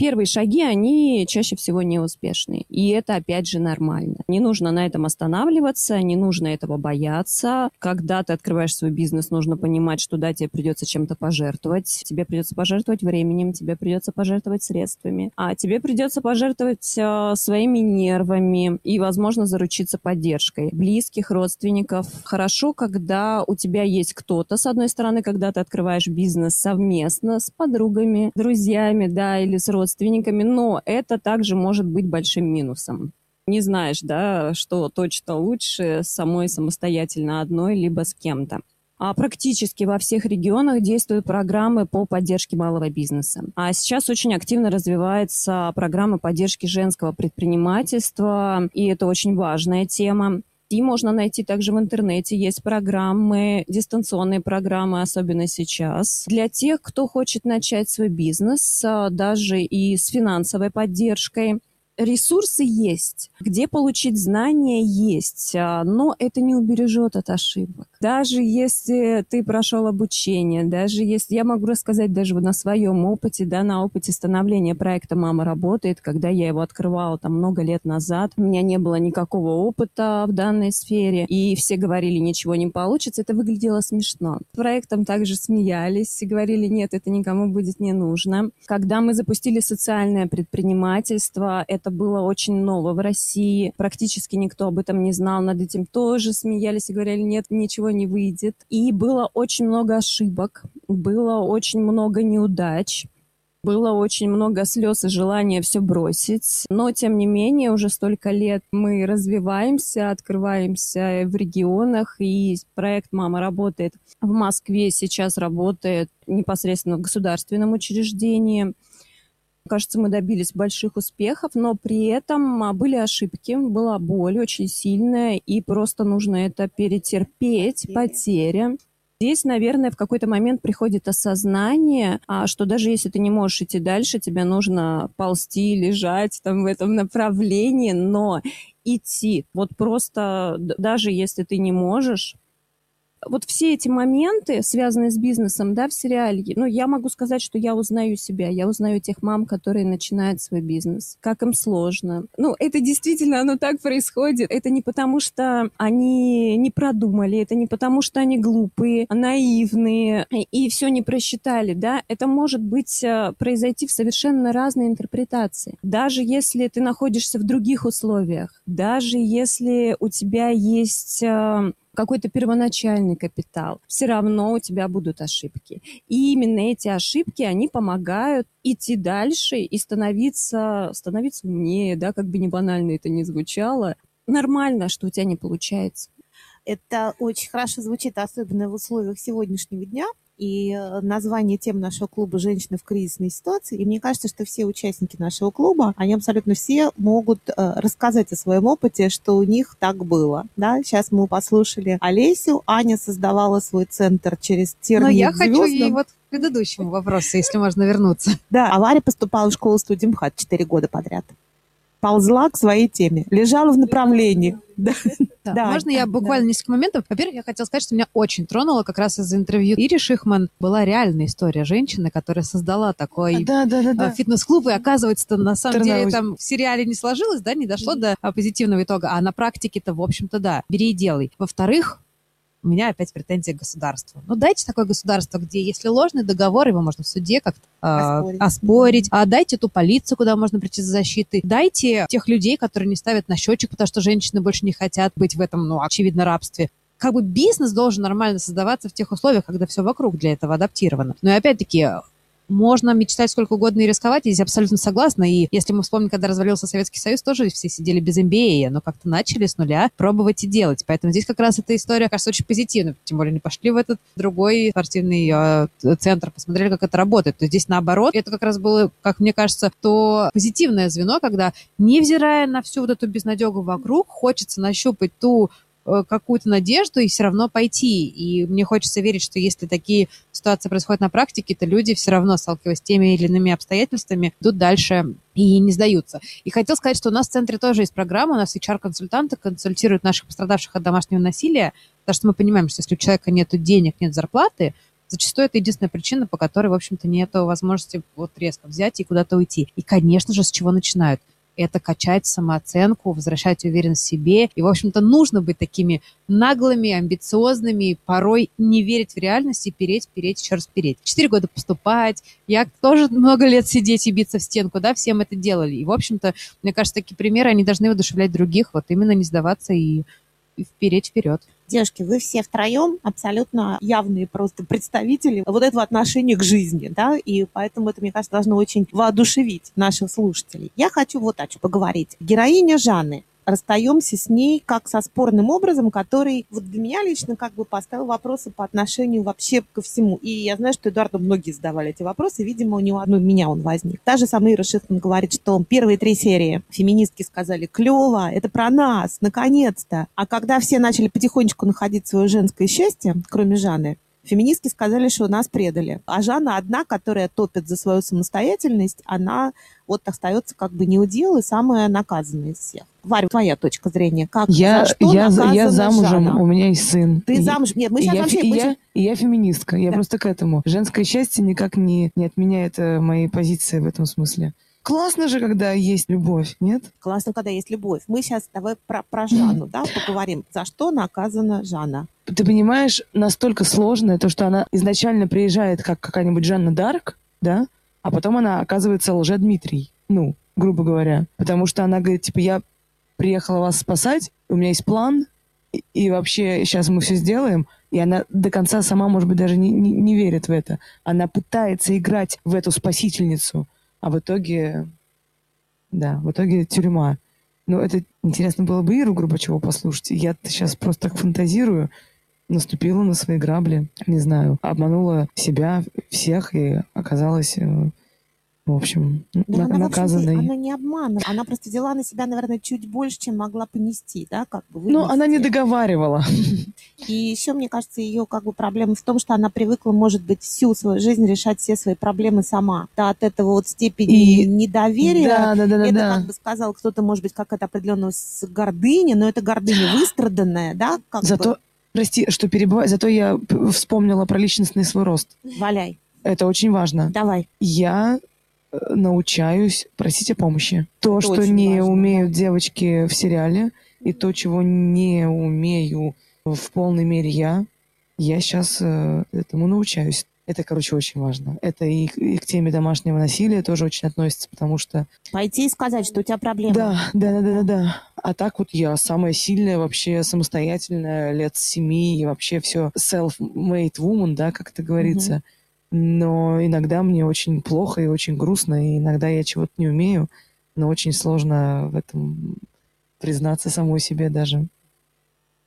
первые шаги, они чаще всего неуспешны. И это, опять же, нормально. Не нужно на этом останавливаться, не нужно этого бояться. Когда ты открываешь свой бизнес, нужно понимать, что да, тебе придется чем-то пожертвовать. Тебе придется пожертвовать временем, тебе придется пожертвовать средствами, а тебе придется пожертвовать э, своими нервами и, возможно, заручиться поддержкой близких, родственников. Хорошо, когда у тебя есть кто-то, с одной стороны, когда ты открываешь бизнес совместно с подругами, друзьями, да, или с родственниками, но это также может быть большим минусом. Не знаешь, да, что точно лучше самой самостоятельно одной, либо с кем-то. А практически во всех регионах действуют программы по поддержке малого бизнеса. А сейчас очень активно развивается программа поддержки женского предпринимательства, и это очень важная тема. И можно найти также в интернете. Есть программы, дистанционные программы, особенно сейчас. Для тех, кто хочет начать свой бизнес, а, даже и с финансовой поддержкой ресурсы есть, где получить знания есть, а, но это не убережет от ошибок. Даже если ты прошел обучение, даже если я могу рассказать даже на своем опыте, да, на опыте становления проекта «Мама работает», когда я его открывала там много лет назад, у меня не было никакого опыта в данной сфере, и все говорили, ничего не получится, это выглядело смешно. С проектом также смеялись и говорили, нет, это никому будет не нужно. Когда мы запустили социальное предпринимательство, это было очень ново в России, практически никто об этом не знал, над этим тоже смеялись и говорили, нет, ничего не выйдет. И было очень много ошибок, было очень много неудач. Было очень много слез и желания все бросить. Но, тем не менее, уже столько лет мы развиваемся, открываемся в регионах, и проект «Мама работает» в Москве сейчас работает непосредственно в государственном учреждении. Кажется, мы добились больших успехов, но при этом а, были ошибки, была боль очень сильная, и просто нужно это перетерпеть, потеря. Здесь, наверное, в какой-то момент приходит осознание, а, что даже если ты не можешь идти дальше, тебе нужно ползти, лежать там в этом направлении, но идти. Вот просто даже если ты не можешь, вот все эти моменты, связанные с бизнесом, да, в сериале, ну, я могу сказать, что я узнаю себя, я узнаю тех мам, которые начинают свой бизнес, как им сложно. Ну, это действительно, оно так происходит. Это не потому, что они не продумали, это не потому, что они глупые, наивные и все не просчитали, да. Это может быть э, произойти в совершенно разной интерпретации. Даже если ты находишься в других условиях, даже если у тебя есть э, какой-то первоначальный капитал, все равно у тебя будут ошибки. И именно эти ошибки, они помогают идти дальше и становиться, становиться умнее, да, как бы не банально это ни звучало. Нормально, что у тебя не получается. Это очень хорошо звучит, особенно в условиях сегодняшнего дня, и э, название тем нашего клуба «Женщины в кризисной ситуации». И мне кажется, что все участники нашего клуба, они абсолютно все могут э, рассказать о своем опыте, что у них так было. Да? Сейчас мы послушали Олесю. Аня создавала свой центр через термин Но я хочу ей вот к предыдущему вопросу, если можно вернуться. Да, а Варя поступала в школу студии МХАТ 4 года подряд ползла к своей теме, лежала в направлении. Да. Да. Да, Можно я буквально да. несколько моментов? Во-первых, я хотела сказать, что меня очень тронуло как раз из интервью Ири Шихман. Была реальная история женщины, которая создала такой да, да, да, да. фитнес-клуб, и оказывается, на самом Тернаузе. деле там в сериале не сложилось, да, не дошло до позитивного итога, а на практике-то, в общем-то, да, бери и делай. Во-вторых, у меня опять претензия к государству. Ну, дайте такое государство, где, если ложный договор, его можно в суде как-то э, оспорить. оспорить. А дайте ту полицию, куда можно прийти за защитой. Дайте тех людей, которые не ставят на счетчик, потому что женщины больше не хотят быть в этом, ну, очевидно, рабстве как бы бизнес должен нормально создаваться в тех условиях, когда все вокруг для этого адаптировано. Но и опять-таки можно мечтать сколько угодно и рисковать, я здесь абсолютно согласна. И если мы вспомним, когда развалился Советский Союз, тоже все сидели без MBA, но как-то начали с нуля пробовать и делать. Поэтому здесь как раз эта история, кажется, очень позитивна. Тем более не пошли в этот другой спортивный э, центр, посмотрели, как это работает. То есть здесь наоборот, это как раз было, как мне кажется, то позитивное звено, когда, невзирая на всю вот эту безнадегу вокруг, хочется нащупать ту какую-то надежду и все равно пойти. И мне хочется верить, что если такие ситуации происходят на практике, то люди все равно, сталкиваясь с теми или иными обстоятельствами, идут дальше и не сдаются. И хотел сказать, что у нас в центре тоже есть программа, у нас HR-консультанты консультируют наших пострадавших от домашнего насилия, потому что мы понимаем, что если у человека нет денег, нет зарплаты, Зачастую это единственная причина, по которой, в общем-то, нет возможности вот резко взять и куда-то уйти. И, конечно же, с чего начинают? Это качать самооценку, возвращать уверенность в себе. И, в общем-то, нужно быть такими наглыми, амбициозными, порой не верить в реальность и переть, переть, еще раз переть. Четыре года поступать, я тоже много лет сидеть и биться в стенку, да, всем это делали. И, в общем-то, мне кажется, такие примеры, они должны воодушевлять других, вот именно не сдаваться и, и вперед вперед. Девушки, вы все втроем абсолютно явные просто представители вот этого отношения к жизни, да, и поэтому это, мне кажется, должно очень воодушевить наших слушателей. Я хочу вот о чем поговорить. Героиня Жанны расстаемся с ней как со спорным образом, который вот для меня лично как бы поставил вопросы по отношению вообще ко всему. И я знаю, что Эдуарду многие задавали эти вопросы, видимо, у него одно у меня он возник. Та же самая Ира Шихман говорит, что первые три серии феминистки сказали, клево, это про нас, наконец-то. А когда все начали потихонечку находить свое женское счастье, кроме Жанны, Феминистки сказали, что нас предали. А Жанна одна, которая топит за свою самостоятельность, она вот остается как бы неудел и самая наказанная из всех. Варя, твоя точка зрения, как я, за что я, я замужем, Жанна? у меня есть сын. Ты и, замуж? Нет, мы сейчас я, вообще... Мы я, и я феминистка, я Да. просто к этому. Женское счастье никак не, не отменяет э, моей позиции в этом смысле. Классно же, когда есть любовь, нет? Классно, когда есть любовь. Мы сейчас давай про, про Жанну, да, поговорим. За что наказана Жанна? Ты понимаешь, настолько сложно то, что она изначально приезжает как какая-нибудь Жанна Дарк, да, а потом она оказывается лже-Дмитрий, ну, грубо говоря. Потому что она говорит, типа, я приехала вас спасать, у меня есть план, и, и вообще сейчас мы все сделаем. И она до конца сама, может быть, даже не, не, не верит в это. Она пытается играть в эту спасительницу, а в итоге, да, в итоге тюрьма. Ну, это интересно было бы Иру Горбачеву послушать. Я сейчас просто так фантазирую. Наступила на свои грабли, не знаю, обманула себя, всех и оказалась, э, в общем, Да на- она, наказанной. она не обманывала. Она просто взяла на себя, наверное, чуть больше, чем могла понести, да, как бы Ну, она не вынести. договаривала. И еще, мне кажется, ее как бы проблема в том, что она привыкла, может быть, всю свою жизнь решать все свои проблемы сама. Да, от этого вот степени И- недоверия Да, да, да, да, это, да. как бы сказал кто-то, может быть, как это определенно с гордыни, но это гордыня выстраданная, да, как Зато, бы, прости, что перебываю, зато я вспомнила про личностный свой рост. валяй, Это очень важно. давай. Я научаюсь просить о помощи. То, Это что не важно, умеют девочки в сериале, и то, чего не умею в полной мере я, я сейчас этому научаюсь. Это, короче, очень важно. Это и, к- и к теме домашнего насилия тоже очень относится, потому что... Пойти и сказать, что у тебя проблема. Да, да, да, да, да, да. А так вот я самая сильная, вообще самостоятельная, лет семи, и вообще все self-made woman, да, как это говорится. Но иногда мне очень плохо и очень грустно, и иногда я чего-то не умею, но очень сложно в этом признаться самой себе даже.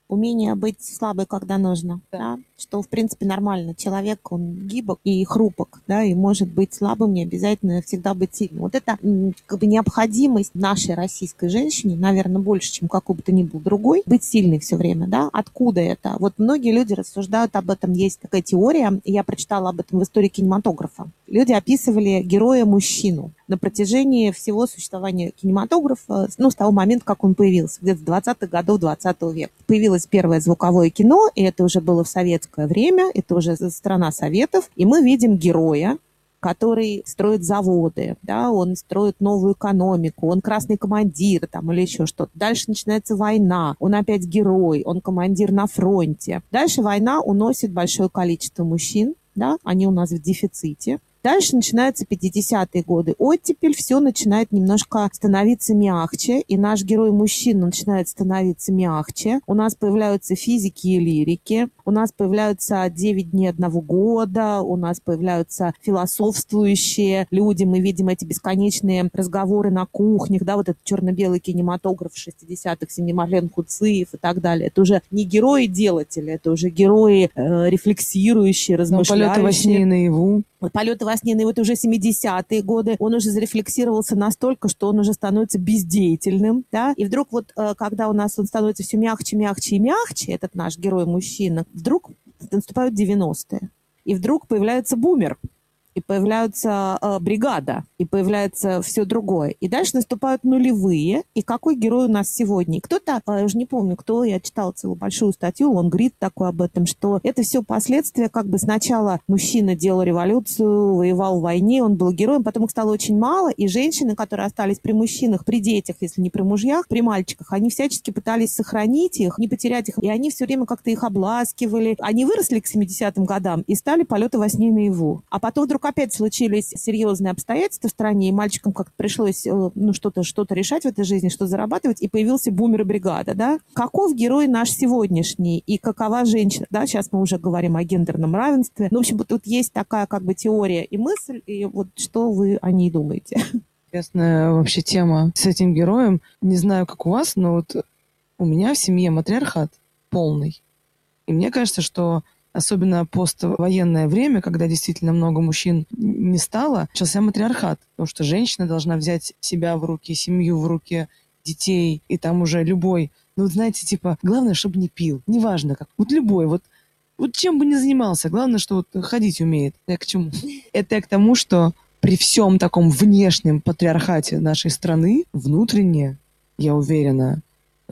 умение быть слабой, когда нужно, да. Что в принципе нормально. Человек, он гибок и хрупок, да, и может быть слабым, не обязательно всегда быть сильным. Вот это как бы необходимость нашей российской женщине, наверное, больше, чем какой бы то ни был другой, быть сильной все время, да. Откуда это? Вот многие люди рассуждают об этом, есть такая теория, я прочитала об этом в истории кинематографа. Люди описывали героя-мужчину на протяжении всего существования кинематографа, ну, с того момента, как он появился, где-то с 20-х годов 20 века. Появилось первое звуковое кино, и это уже было в советское время, это уже страна Советов, и мы видим героя, который строит заводы, да, он строит новую экономику, он красный командир там или еще что-то. Дальше начинается война, он опять герой, он командир на фронте. Дальше война уносит большое количество мужчин, да, они у нас в дефиците. Дальше начинаются 50-е годы. Оттепель, все начинает немножко становиться мягче, и наш герой-мужчина начинает становиться мягче. У нас появляются физики и лирики, у нас появляются 9 дней одного года, у нас появляются философствующие люди, мы видим эти бесконечные разговоры на кухнях, да, вот этот черно-белый кинематограф 60-х, Синемарлен Хуциев и так далее. Это уже не герои-делатели, это уже герои э, рефлексирующие, Но размышляющие. полеты во сне и наяву. Полеты во сне, ну, вот уже 70-е годы, он уже зарефлексировался настолько, что он уже становится бездеятельным, да, и вдруг вот, э, когда у нас он становится все мягче, мягче и мягче, этот наш герой-мужчина, вдруг наступают 90-е, и вдруг появляется бумер, и появляется э, бригада, и появляется все другое. И дальше наступают нулевые. И какой герой у нас сегодня? кто-то, э, я уже не помню, кто, я читала целую большую статью, он говорит такой об этом, что это все последствия, как бы сначала мужчина делал революцию, воевал в войне, он был героем, потом их стало очень мало, и женщины, которые остались при мужчинах, при детях, если не при мужьях, при мальчиках, они всячески пытались сохранить их, не потерять их, и они все время как-то их обласкивали. Они выросли к 70-м годам и стали полеты во сне наяву. А потом вдруг опять случились серьезные обстоятельства в стране, и мальчикам как-то пришлось э, ну, что-то что решать в этой жизни, что зарабатывать, и появился бумер и бригада, да? Каков герой наш сегодняшний и какова женщина, да? Сейчас мы уже говорим о гендерном равенстве. Ну, в общем, тут есть такая как бы теория и мысль, и вот что вы о ней думаете? Интересная вообще тема с этим героем. Не знаю, как у вас, но вот у меня в семье матриархат полный. И мне кажется, что особенно поствоенное время, когда действительно много мужчин не стало, начался матриархат, потому что женщина должна взять себя в руки, семью в руки, детей, и там уже любой, ну, знаете, типа, главное, чтобы не пил, неважно как, вот любой, вот, вот чем бы ни занимался, главное, что вот ходить умеет. Я к чему? Это я к тому, что при всем таком внешнем патриархате нашей страны, внутренне, я уверена,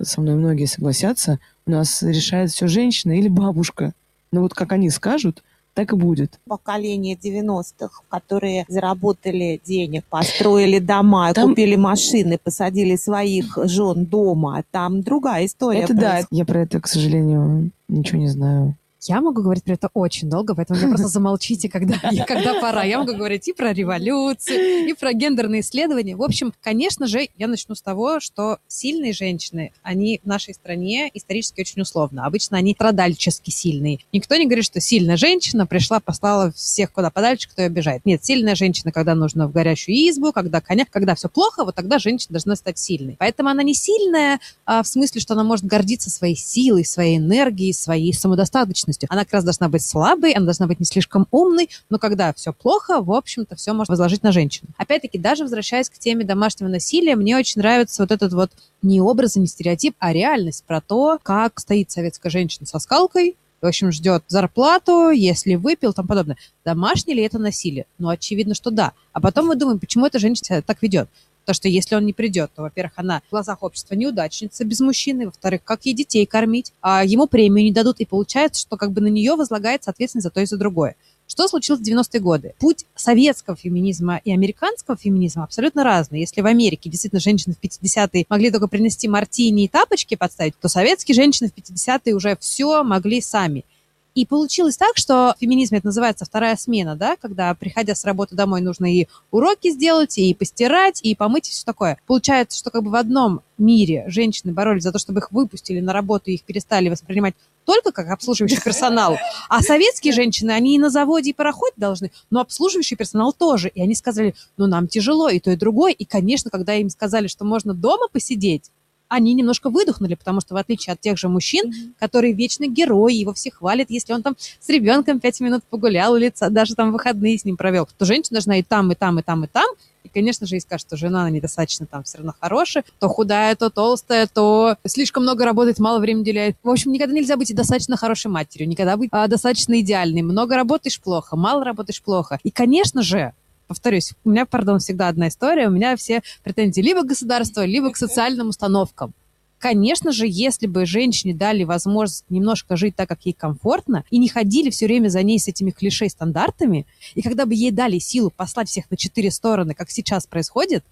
со мной многие согласятся, у нас решает все женщина или бабушка. Но вот как они скажут, так и будет. Поколение 90-х, которые заработали денег, построили дома, там... купили машины, посадили своих жен дома. Там другая история. Это происходит. да, я про это, к сожалению, ничего не знаю. Я могу говорить про это очень долго, поэтому вы просто замолчите, когда, когда пора. Я могу говорить и про революцию, и про гендерные исследования. В общем, конечно же, я начну с того, что сильные женщины, они в нашей стране исторически очень условно. Обычно они страдальчески сильные. Никто не говорит, что сильная женщина пришла, послала всех куда подальше, кто ее обижает. Нет, сильная женщина, когда нужно в горящую избу, когда коня, когда все плохо, вот тогда женщина должна стать сильной. Поэтому она не сильная а, в смысле, что она может гордиться своей силой, своей энергией, своей самодостаточностью личностью. Она как раз должна быть слабой, она должна быть не слишком умной, но когда все плохо, в общем-то, все можно возложить на женщину. Опять-таки, даже возвращаясь к теме домашнего насилия, мне очень нравится вот этот вот не образ, не стереотип, а реальность про то, как стоит советская женщина со скалкой, в общем, ждет зарплату, если выпил, там подобное. Домашнее ли это насилие? Ну, очевидно, что да. А потом мы думаем, почему эта женщина так ведет. То, что если он не придет, то, во-первых, она в глазах общества неудачница без мужчины, во-вторых, как ей детей кормить, а ему премию не дадут, и получается, что как бы на нее возлагается ответственность за то и за другое. Что случилось в 90-е годы? Путь советского феминизма и американского феминизма абсолютно разный. Если в Америке действительно женщины в 50-е могли только принести мартини и тапочки подставить, то советские женщины в 50-е уже все могли сами. И получилось так, что в феминизме это называется вторая смена, да, когда, приходя с работы домой, нужно и уроки сделать, и постирать, и помыть, и все такое. Получается, что как бы в одном мире женщины боролись за то, чтобы их выпустили на работу, и их перестали воспринимать только как обслуживающий персонал. А советские женщины, они и на заводе, и пароходе должны, но обслуживающий персонал тоже. И они сказали, ну, нам тяжело, и то, и другое. И, конечно, когда им сказали, что можно дома посидеть, они немножко выдохнули, потому что в отличие от тех же мужчин, mm-hmm. которые вечный герой, его все хвалят, если он там с ребенком пять минут погулял, или даже там выходные с ним провел, то женщина должна и там, и там, и там, и там, и, конечно же, и скажет, что жена она недостаточно там все равно хорошая, то худая, то толстая, то слишком много работает, мало времени уделяет. В общем, никогда нельзя быть достаточно хорошей матерью, никогда быть а, достаточно идеальной. Много работаешь плохо, мало работаешь плохо. И, конечно же, повторюсь, у меня, пардон, всегда одна история, у меня все претензии либо к государству, либо к социальным установкам. Конечно же, если бы женщине дали возможность немножко жить так, как ей комфортно, и не ходили все время за ней с этими клише стандартами, и когда бы ей дали силу послать всех на четыре стороны, как сейчас происходит,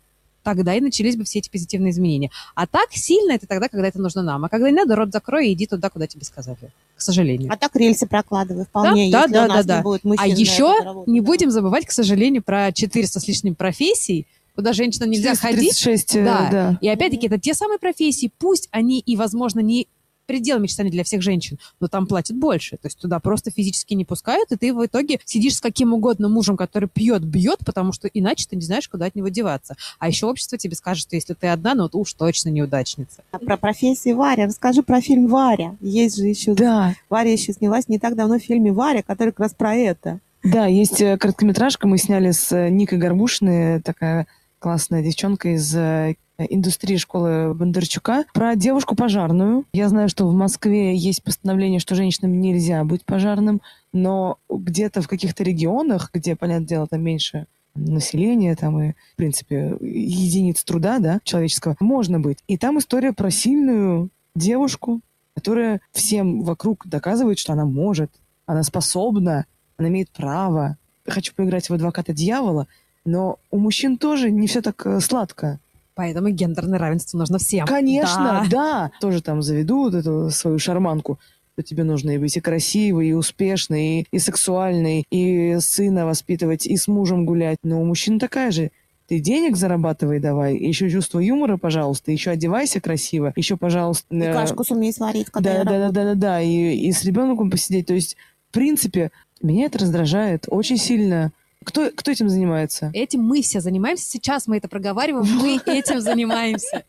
тогда и начались бы все эти позитивные изменения. А так сильно это тогда, когда это нужно нам. А когда не надо, рот закрой и иди туда, куда тебе сказали. К сожалению. А так рельсы прокладывай вполне, да, если да, у нас да, не будет мужчин А еще не да. будем забывать, к сожалению, про 400 с лишним профессий, куда женщинам нельзя 436, ходить. Да. да. И опять-таки это те самые профессии, пусть они и, возможно, не предел мечтаний для всех женщин, но там платят больше. То есть туда просто физически не пускают, и ты в итоге сидишь с каким угодно мужем, который пьет, бьет, потому что иначе ты не знаешь, куда от него деваться. А еще общество тебе скажет, что если ты одна, ну то уж точно неудачница. А про профессии Варя. Расскажи про фильм «Варя». Есть же еще... Да. Варя еще снялась не так давно в фильме «Варя», который как раз про это. Да, есть э, короткометражка, мы сняли с э, Никой Горбушиной, такая классная девчонка из э, индустрии школы Бондарчука про девушку пожарную. Я знаю, что в Москве есть постановление, что женщинам нельзя быть пожарным, но где-то в каких-то регионах, где, понятное дело, там меньше населения там и, в принципе, единиц труда, да, человеческого, можно быть. И там история про сильную девушку, которая всем вокруг доказывает, что она может, она способна, она имеет право. Хочу поиграть в адвоката дьявола, но у мужчин тоже не все так э, сладко. Поэтому гендерное равенство нужно всем. Конечно, да. да. Тоже там заведут эту свою шарманку что тебе нужно и быть и красивой, и успешной, и, и сексуальной, и сына воспитывать, и с мужем гулять. Но у мужчин такая же. Ты денег зарабатывай давай, еще чувство юмора, пожалуйста, еще одевайся красиво, еще, пожалуйста... И э, кашку сумей сварить, когда да, я да, да, да, да, да, и, и с ребенком посидеть. То есть, в принципе, меня это раздражает очень сильно. Кто, кто этим занимается? Этим мы все занимаемся. Сейчас мы это проговариваем, мы этим занимаемся.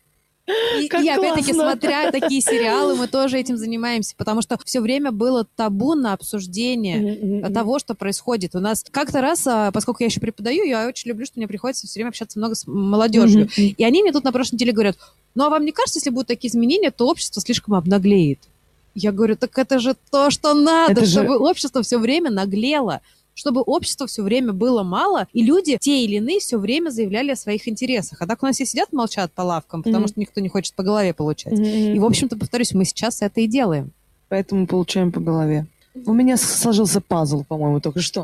И, и опять-таки, смотря такие сериалы, мы тоже этим занимаемся, потому что все время было табу на обсуждение того, что происходит. У нас как-то раз, а, поскольку я еще преподаю, я очень люблю, что мне приходится все время общаться много с молодежью. И они мне тут на прошлой неделе говорят, ну а вам не кажется, если будут такие изменения, то общество слишком обнаглеет? Я говорю, так это же то, что надо, это чтобы же... общество все время наглело чтобы общество все время было мало, и люди, те или иные, все время заявляли о своих интересах. А так у нас все сидят, молчат по лавкам, потому mm-hmm. что никто не хочет по голове получать. Mm-hmm. И, в общем-то, повторюсь, мы сейчас это и делаем. Поэтому получаем по голове. У меня сложился пазл, по-моему, только что.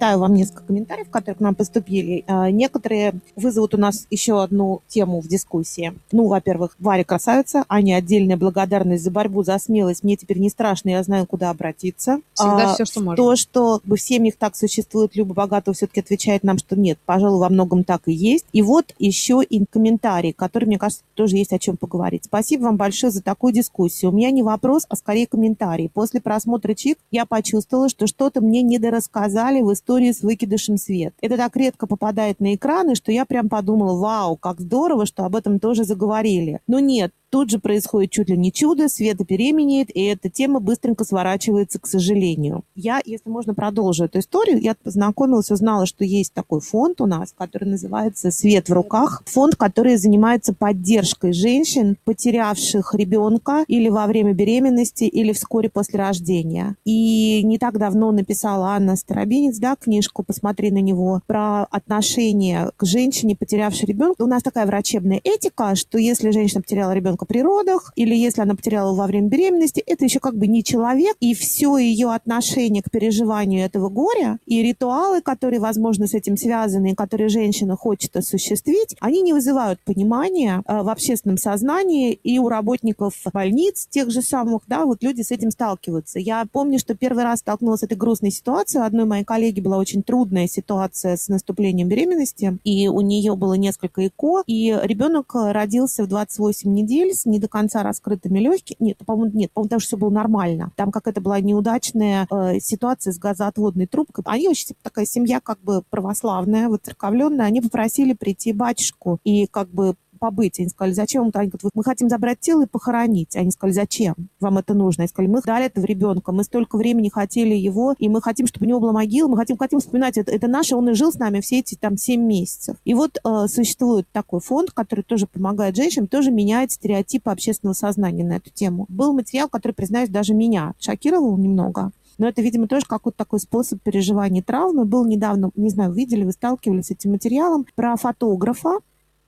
Прочитаю вам несколько комментариев, которые к нам поступили. А, некоторые вызовут у нас еще одну тему в дискуссии. Ну, во-первых, Варя красавица, Аня отдельная благодарность за борьбу, за смелость. Мне теперь не страшно, я знаю, куда обратиться. Всегда а, все, что можно. То, что в семьях так существует, Люба Богатого все-таки отвечает нам, что нет, пожалуй, во многом так и есть. И вот еще и комментарий, который, мне кажется, тоже есть о чем поговорить. Спасибо вам большое за такую дискуссию. У меня не вопрос, а скорее комментарий. После просмотра ЧИК я почувствовала, что что-то мне недорассказали в истории с выкидышем свет. Это так редко попадает на экраны, что я прям подумала, вау, как здорово, что об этом тоже заговорили. Но нет, Тут же происходит чуть ли не чудо, Света беременеет, и эта тема быстренько сворачивается, к сожалению. Я, если можно, продолжу эту историю. Я познакомилась, узнала, что есть такой фонд у нас, который называется «Свет в руках». Фонд, который занимается поддержкой женщин, потерявших ребенка или во время беременности, или вскоре после рождения. И не так давно написала Анна Старобинец, да, книжку «Посмотри на него», про отношение к женщине, потерявшей ребенка. У нас такая врачебная этика, что если женщина потеряла ребенка ребенка при родах, или если она потеряла во время беременности, это еще как бы не человек, и все ее отношение к переживанию этого горя и ритуалы, которые, возможно, с этим связаны, и которые женщина хочет осуществить, они не вызывают понимания э, в общественном сознании и у работников больниц тех же самых, да, вот люди с этим сталкиваются. Я помню, что первый раз столкнулась с этой грустной ситуацией. У одной моей коллеги была очень трудная ситуация с наступлением беременности, и у нее было несколько ЭКО, и ребенок родился в 28 недель, с не до конца раскрытыми легкими. Нет, по-моему, нет, по-моему, даже все было нормально. Там какая-то была неудачная э, ситуация с газоотводной трубкой. Они очень такая семья как бы православная, воцерковленная. Они попросили прийти батюшку и как бы побыть. Они сказали, зачем? Они говорят, мы хотим забрать тело и похоронить. Они сказали, зачем вам это нужно? Они сказали, мы дали этого ребенка, мы столько времени хотели его, и мы хотим, чтобы у него была могила, мы хотим, хотим вспоминать, это, это наше, он и жил с нами все эти там 7 месяцев. И вот э, существует такой фонд, который тоже помогает женщинам, тоже меняет стереотипы общественного сознания на эту тему. Был материал, который, признаюсь, даже меня шокировал немного. Но это, видимо, тоже какой-то такой способ переживания травмы. Был недавно, не знаю, видели, вы сталкивались с этим материалом, про фотографа,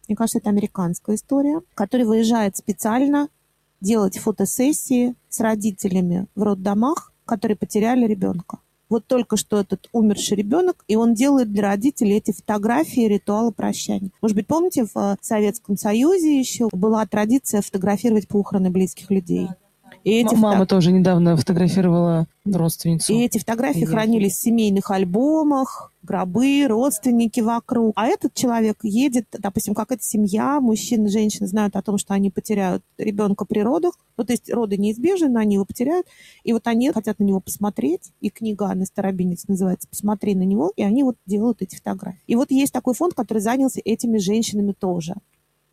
мне кажется, это американская история, который выезжает специально делать фотосессии с родителями в роддомах, которые потеряли ребенка. Вот только что этот умерший ребенок, и он делает для родителей эти фотографии ритуала прощания. Может быть, помните, в Советском Союзе еще была традиция фотографировать похороны близких людей. И эти Мама фото... тоже недавно фотографировала родственницу. И эти фотографии хранились в семейных альбомах, гробы, родственники вокруг. А этот человек едет, допустим, как эта семья, мужчина и женщина знают о том, что они потеряют ребенка при родах. Ну, то есть роды неизбежны, но они его потеряют. И вот они хотят на него посмотреть. И книга Анны Старобинец называется «Посмотри на него». И они вот делают эти фотографии. И вот есть такой фонд, который занялся этими женщинами тоже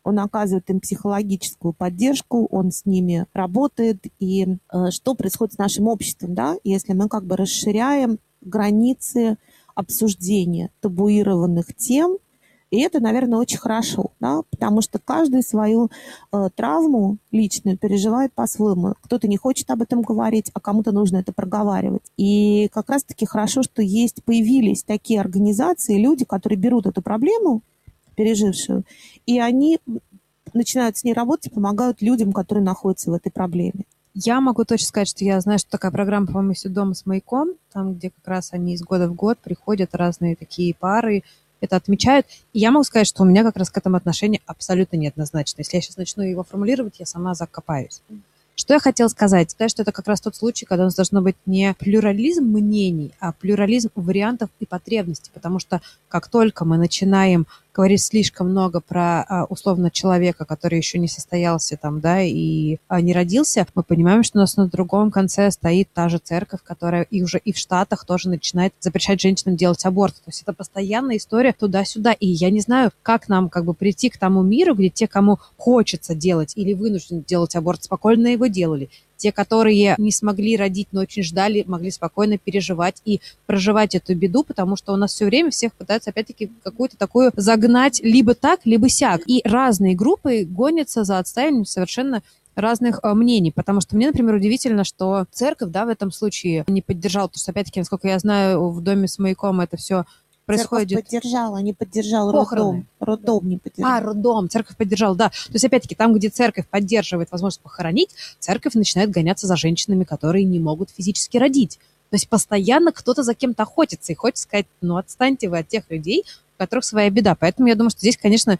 он оказывает им психологическую поддержку, он с ними работает. И э, что происходит с нашим обществом, да, если мы как бы расширяем границы обсуждения табуированных тем – и это, наверное, очень хорошо, да, потому что каждый свою э, травму личную переживает по-своему. Кто-то не хочет об этом говорить, а кому-то нужно это проговаривать. И как раз-таки хорошо, что есть, появились такие организации, люди, которые берут эту проблему, пережившую, и они начинают с ней работать и помогают людям, которые находятся в этой проблеме. Я могу точно сказать, что я знаю, что такая программа, по-моему, «Все дома с маяком», там, где как раз они из года в год приходят разные такие пары, это отмечают. И я могу сказать, что у меня как раз к этому отношение абсолютно неоднозначно. Если я сейчас начну его формулировать, я сама закопаюсь. Что я хотела сказать? Считаю, что это как раз тот случай, когда у нас должно быть не плюрализм мнений, а плюрализм вариантов и потребностей. Потому что как только мы начинаем говорит слишком много про а, условно человека, который еще не состоялся там, да, и а, не родился, мы понимаем, что у нас на другом конце стоит та же церковь, которая и уже и в Штатах тоже начинает запрещать женщинам делать аборт. То есть это постоянная история туда-сюда. И я не знаю, как нам как бы прийти к тому миру, где те, кому хочется делать или вынуждены делать аборт, спокойно его делали. Те, которые не смогли родить, но очень ждали, могли спокойно переживать и проживать эту беду, потому что у нас все время всех пытаются опять-таки какую-то такую загнать либо так, либо сяк. И разные группы гонятся за отстаиванием совершенно разных э, мнений, потому что мне, например, удивительно, что церковь, да, в этом случае не поддержала, потому что, опять-таки, насколько я знаю, в доме с маяком это все происходит... Церковь поддержала, не поддержал роддом. Роддом не поддержал. А, роддом, церковь поддержала, да. То есть, опять-таки, там, где церковь поддерживает возможность похоронить, церковь начинает гоняться за женщинами, которые не могут физически родить. То есть постоянно кто-то за кем-то охотится и хочет сказать, ну, отстаньте вы от тех людей, у которых своя беда. Поэтому я думаю, что здесь, конечно,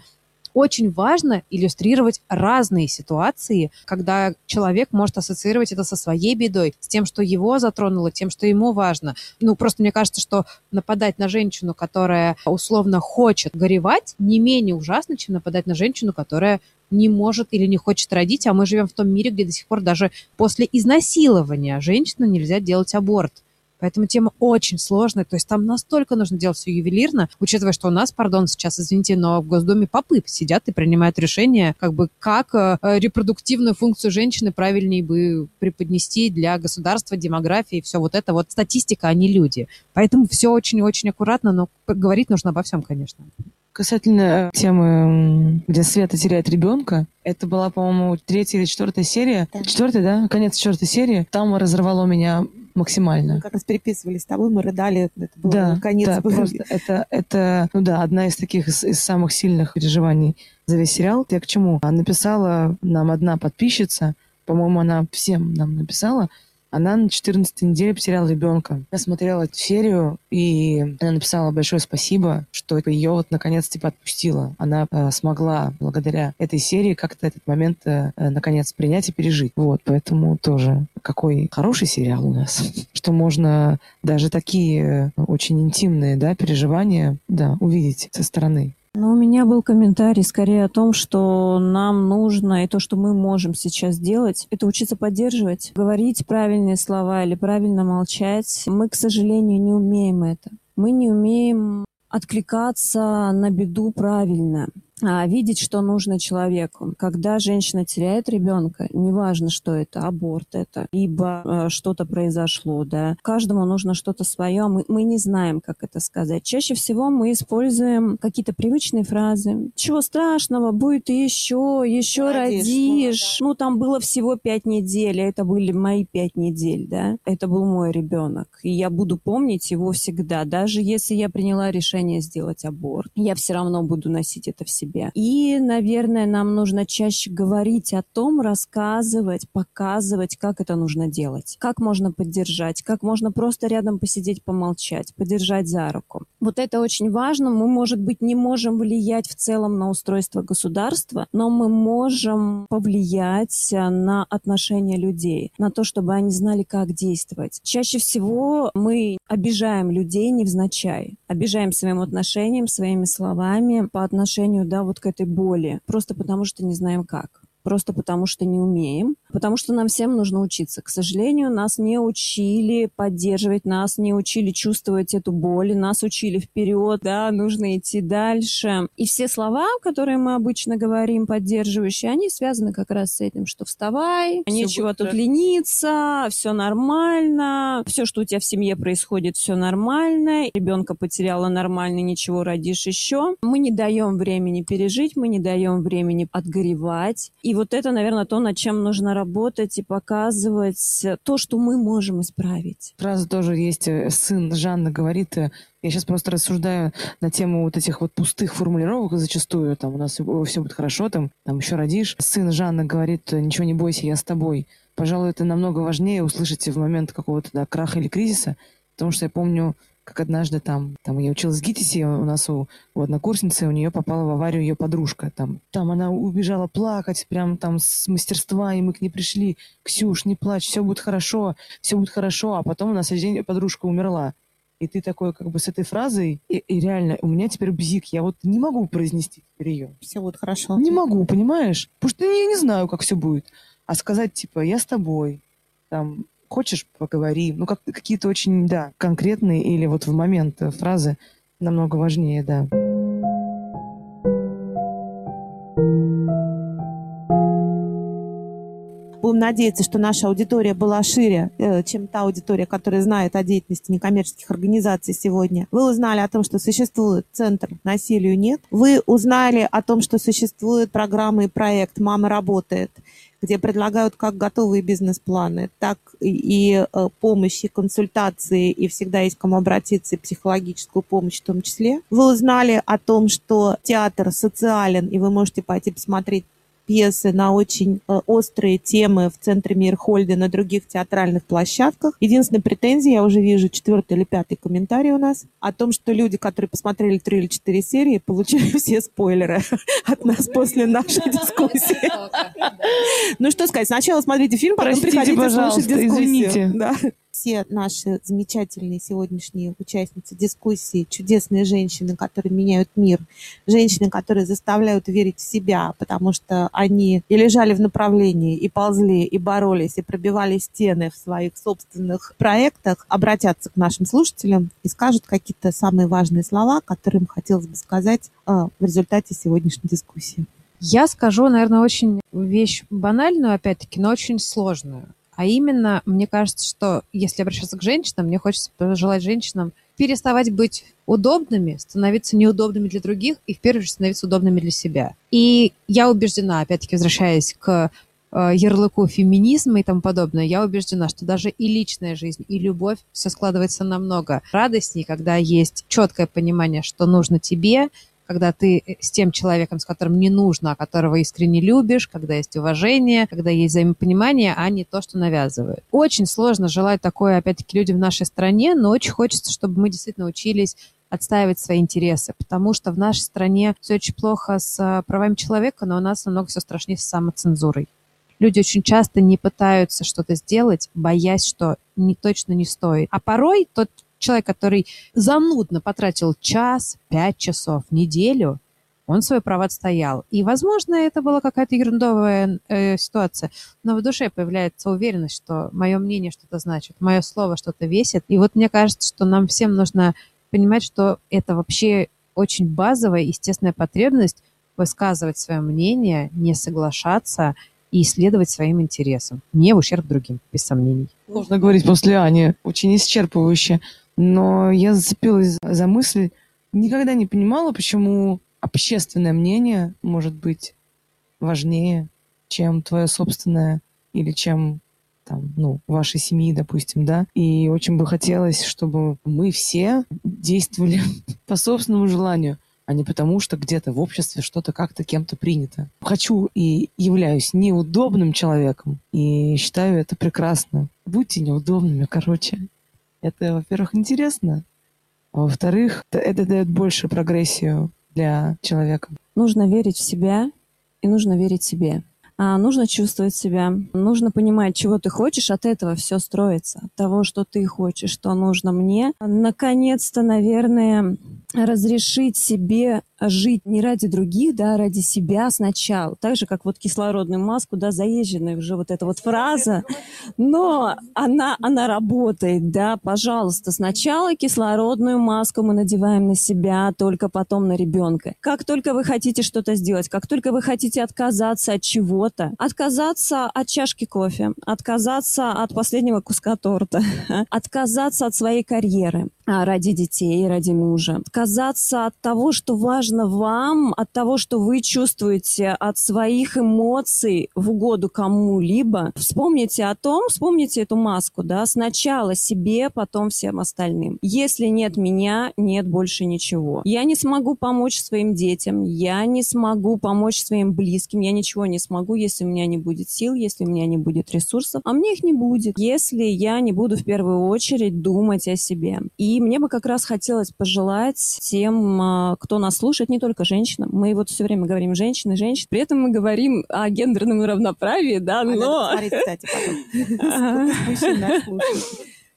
очень важно иллюстрировать разные ситуации, когда человек может ассоциировать это со своей бедой, с тем, что его затронуло, тем, что ему важно. Ну, просто мне кажется, что нападать на женщину, которая условно хочет горевать, не менее ужасно, чем нападать на женщину, которая не может или не хочет родить, а мы живем в том мире, где до сих пор даже после изнасилования женщины нельзя делать аборт. Поэтому тема очень сложная. То есть там настолько нужно делать все ювелирно, учитывая, что у нас, пардон, сейчас, извините, но в Госдуме попы сидят и принимают решение, как бы как э, репродуктивную функцию женщины правильнее бы преподнести для государства, демографии, все вот это вот статистика, а не люди. Поэтому все очень-очень аккуратно, но говорить нужно обо всем, конечно. Касательно темы, где Света теряет ребенка, это была, по-моему, третья или четвертая серия. Да. Четвертая, да? Конец четвертой серии. Там разорвало меня максимально. Как раз переписывались с тобой, мы рыдали, это был да, конец. Да, просто это, это, ну да, одна из таких, из, из самых сильных переживаний за весь сериал. Я к чему? Написала нам одна подписчица, по-моему, она всем нам написала, она на 14 неделе потеряла ребенка. Я смотрела эту серию, и она написала большое спасибо, что ее вот наконец типа отпустила. Она э, смогла благодаря этой серии как-то этот момент э, э, наконец принять и пережить. Вот, поэтому тоже какой хороший сериал у нас, что можно даже такие э, очень интимные, да, переживания, да, увидеть со стороны. Ну, у меня был комментарий скорее о том, что нам нужно и то, что мы можем сейчас делать, это учиться поддерживать, говорить правильные слова или правильно молчать. Мы, к сожалению, не умеем это. Мы не умеем откликаться на беду правильно. А, видеть, что нужно человеку. Когда женщина теряет ребенка, неважно, что это, аборт это, либо э, что-то произошло, да, каждому нужно что-то свое, мы, мы не знаем, как это сказать. Чаще всего мы используем какие-то привычные фразы. Чего страшного, будет еще, еще родишь. родишь. Ну, да. ну, там было всего пять недель, а это были мои пять недель, да. Это был мой ребенок. И я буду помнить его всегда. Даже если я приняла решение сделать аборт, я все равно буду носить это в себе себе. И, наверное, нам нужно чаще говорить о том, рассказывать, показывать, как это нужно делать, как можно поддержать, как можно просто рядом посидеть, помолчать, подержать за руку. Вот это очень важно. Мы, может быть, не можем влиять в целом на устройство государства, но мы можем повлиять на отношения людей, на то, чтобы они знали, как действовать. Чаще всего мы обижаем людей невзначай, обижаем своим отношением, своими словами по отношению да, вот к этой боли, просто потому что не знаем как. Просто потому что не умеем, потому что нам всем нужно учиться. К сожалению, нас не учили поддерживать, нас не учили чувствовать эту боль, нас учили вперед, да, нужно идти дальше. И все слова, которые мы обычно говорим, поддерживающие, они связаны как раз с этим, что вставай, все нечего тут лениться, все нормально, все, что у тебя в семье происходит, все нормально, ребенка потеряла нормально, ничего родишь еще. Мы не даем времени пережить, мы не даем времени отгоревать. И вот это, наверное, то, над чем нужно работать и показывать то, что мы можем исправить. Фраза тоже есть. Э, сын Жанна говорит, э, я сейчас просто рассуждаю на тему вот этих вот пустых формулировок зачастую. Там у нас все будет хорошо, там, там еще родишь. Сын Жанна говорит, ничего не бойся, я с тобой. Пожалуй, это намного важнее услышать в момент какого-то да, краха или кризиса, потому что я помню, как однажды там, там я училась в ГИТИСе, у нас у, у однокурсницы, у нее попала в аварию ее подружка. Там, там она убежала плакать прям там с мастерства, и мы к ней пришли. Ксюш, не плачь, все будет хорошо, все будет хорошо. А потом у нас следующий день подружка умерла. И ты такой как бы с этой фразой, и, и реально, у меня теперь бзик, я вот не могу произнести теперь ее. Все будет хорошо. Не могу, понимаешь? Потому что я не знаю, как все будет. А сказать, типа, я с тобой, там, хочешь, поговори. Ну, как, какие-то очень, да, конкретные или вот в момент фразы намного важнее, да. Будем надеяться, что наша аудитория была шире, э, чем та аудитория, которая знает о деятельности некоммерческих организаций сегодня. Вы узнали о том, что существует Центр «Насилию нет». Вы узнали о том, что существует программа и проект «Мама работает», где предлагают как готовые бизнес-планы, так и э, помощь, и консультации, и всегда есть кому обратиться, и психологическую помощь в том числе. Вы узнали о том, что театр социален, и вы можете пойти посмотреть пьесы на очень э, острые темы в центре Мирхольда на других театральных площадках. Единственная претензия, я уже вижу четвертый или пятый комментарий у нас, о том, что люди, которые посмотрели три или четыре серии, получили все спойлеры от нас после нашей дискуссии. Ну что сказать, сначала смотрите фильм, потом приходите слушать дискуссию. Извините все наши замечательные сегодняшние участницы дискуссии, чудесные женщины, которые меняют мир, женщины, которые заставляют верить в себя, потому что они и лежали в направлении, и ползли, и боролись, и пробивали стены в своих собственных проектах, обратятся к нашим слушателям и скажут какие-то самые важные слова, которые им хотелось бы сказать а, в результате сегодняшней дискуссии. Я скажу, наверное, очень вещь банальную, опять-таки, но очень сложную. А именно, мне кажется, что если обращаться к женщинам, мне хочется пожелать женщинам переставать быть удобными, становиться неудобными для других и, в первую очередь, становиться удобными для себя. И я убеждена, опять-таки, возвращаясь к э, ярлыку феминизма и тому подобное, я убеждена, что даже и личная жизнь, и любовь все складывается намного радостней, когда есть четкое понимание, что нужно тебе, когда ты э, с тем человеком, с которым не нужно, а которого искренне любишь, когда есть уважение, когда есть взаимопонимание, а не то, что навязывают. Очень сложно желать такое, опять-таки, людям в нашей стране, но очень хочется, чтобы мы действительно учились отстаивать свои интересы, потому что в нашей стране все очень плохо с э, правами человека, но у нас намного все страшнее с самоцензурой. Люди очень часто не пытаются что-то сделать, боясь, что не, точно не стоит. А порой тот человек, который занудно потратил час, пять часов, неделю, он свое право отстоял. И, возможно, это была какая-то ерундовая э, ситуация, но в душе появляется уверенность, что мое мнение что-то значит, мое слово что-то весит. И вот мне кажется, что нам всем нужно понимать, что это вообще очень базовая, естественная потребность высказывать свое мнение, не соглашаться и исследовать своим интересам, не в ущерб другим, без сомнений. Можно говорить после Ани, очень исчерпывающе. Но я зацепилась за мысль, никогда не понимала, почему общественное мнение может быть важнее, чем твое собственное или чем там, ну, вашей семьи, допустим, да. И очень бы хотелось, чтобы мы все действовали по собственному желанию, а не потому, что где-то в обществе что-то как-то кем-то принято. Хочу и являюсь неудобным человеком, и считаю это прекрасно. Будьте неудобными, короче. Это, во-первых, интересно, а во-вторых, это дает больше прогрессию для человека. Нужно верить в себя и нужно верить себе. А нужно чувствовать себя, нужно понимать, чего ты хочешь, от этого все строится, от того, что ты хочешь, что нужно мне. Наконец-то, наверное, разрешить себе жить не ради других, да, а ради себя сначала. Так же, как вот кислородную маску, да, заезженная уже вот эта вот фраза. Но она, она работает, да, пожалуйста. Сначала кислородную маску мы надеваем на себя, только потом на ребенка. Как только вы хотите что-то сделать, как только вы хотите отказаться от чего-то, отказаться от чашки кофе, отказаться от последнего куска торта, отказаться от своей карьеры, а, ради детей, ради мужа. Отказаться от того, что важно вам, от того, что вы чувствуете, от своих эмоций в угоду кому-либо. Вспомните о том, вспомните эту маску, да, сначала себе, потом всем остальным. Если нет меня, нет больше ничего. Я не смогу помочь своим детям, я не смогу помочь своим близким, я ничего не смогу, если у меня не будет сил, если у меня не будет ресурсов, а мне их не будет, если я не буду в первую очередь думать о себе. И мне бы как раз хотелось пожелать тем, а, кто нас слушает, не только женщинам. Мы вот все время говорим женщины, женщины. При этом мы говорим о гендерном равноправии, да, но... кстати, потом.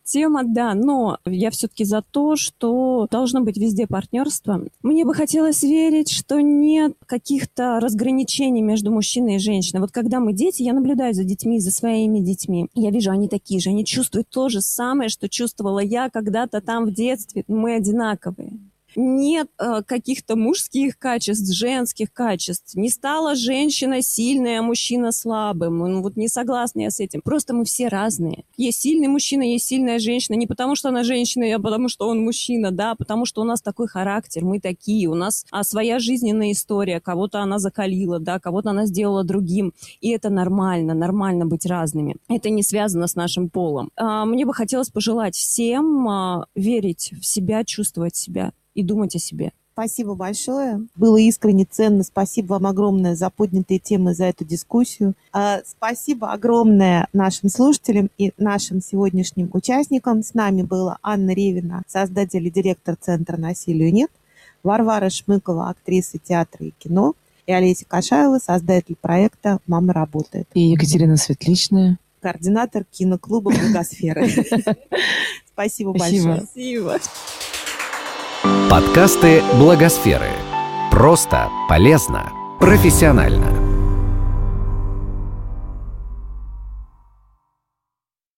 Тема, да, но я все-таки за то, что должно быть везде партнерство. Мне бы хотелось верить, что нет каких-то разграничений между мужчиной и женщиной. Вот когда мы дети, я наблюдаю за детьми, за своими детьми. Я вижу, они такие же, они чувствуют то же самое, что чувствовала я когда-то там в детстве. Мы одинаковые нет э, каких-то мужских качеств, женских качеств. Не стала женщина сильная, а мужчина слабым. Ну, вот не согласна я с этим. Просто мы все разные. Есть сильный мужчина, есть сильная женщина. Не потому, что она женщина, а потому, что он мужчина, да, потому что у нас такой характер, мы такие. У нас а, своя жизненная история. Кого-то она закалила, да, кого-то она сделала другим. И это нормально, нормально быть разными. Это не связано с нашим полом. А, мне бы хотелось пожелать всем а, верить в себя, чувствовать себя и думать о себе. Спасибо большое. Было искренне ценно. Спасибо вам огромное за поднятые темы, за эту дискуссию. А, спасибо огромное нашим слушателям и нашим сегодняшним участникам. С нами была Анна Ревина, создатель и директор Центра «Насилию нет», Варвара Шмыкова, актриса театра и кино, и Олеся Кашаева, создатель проекта «Мама работает». И Екатерина Светличная, координатор киноклуба «Благосфера». Спасибо большое. Спасибо. Подкасты Благосферы. Просто, полезно, профессионально.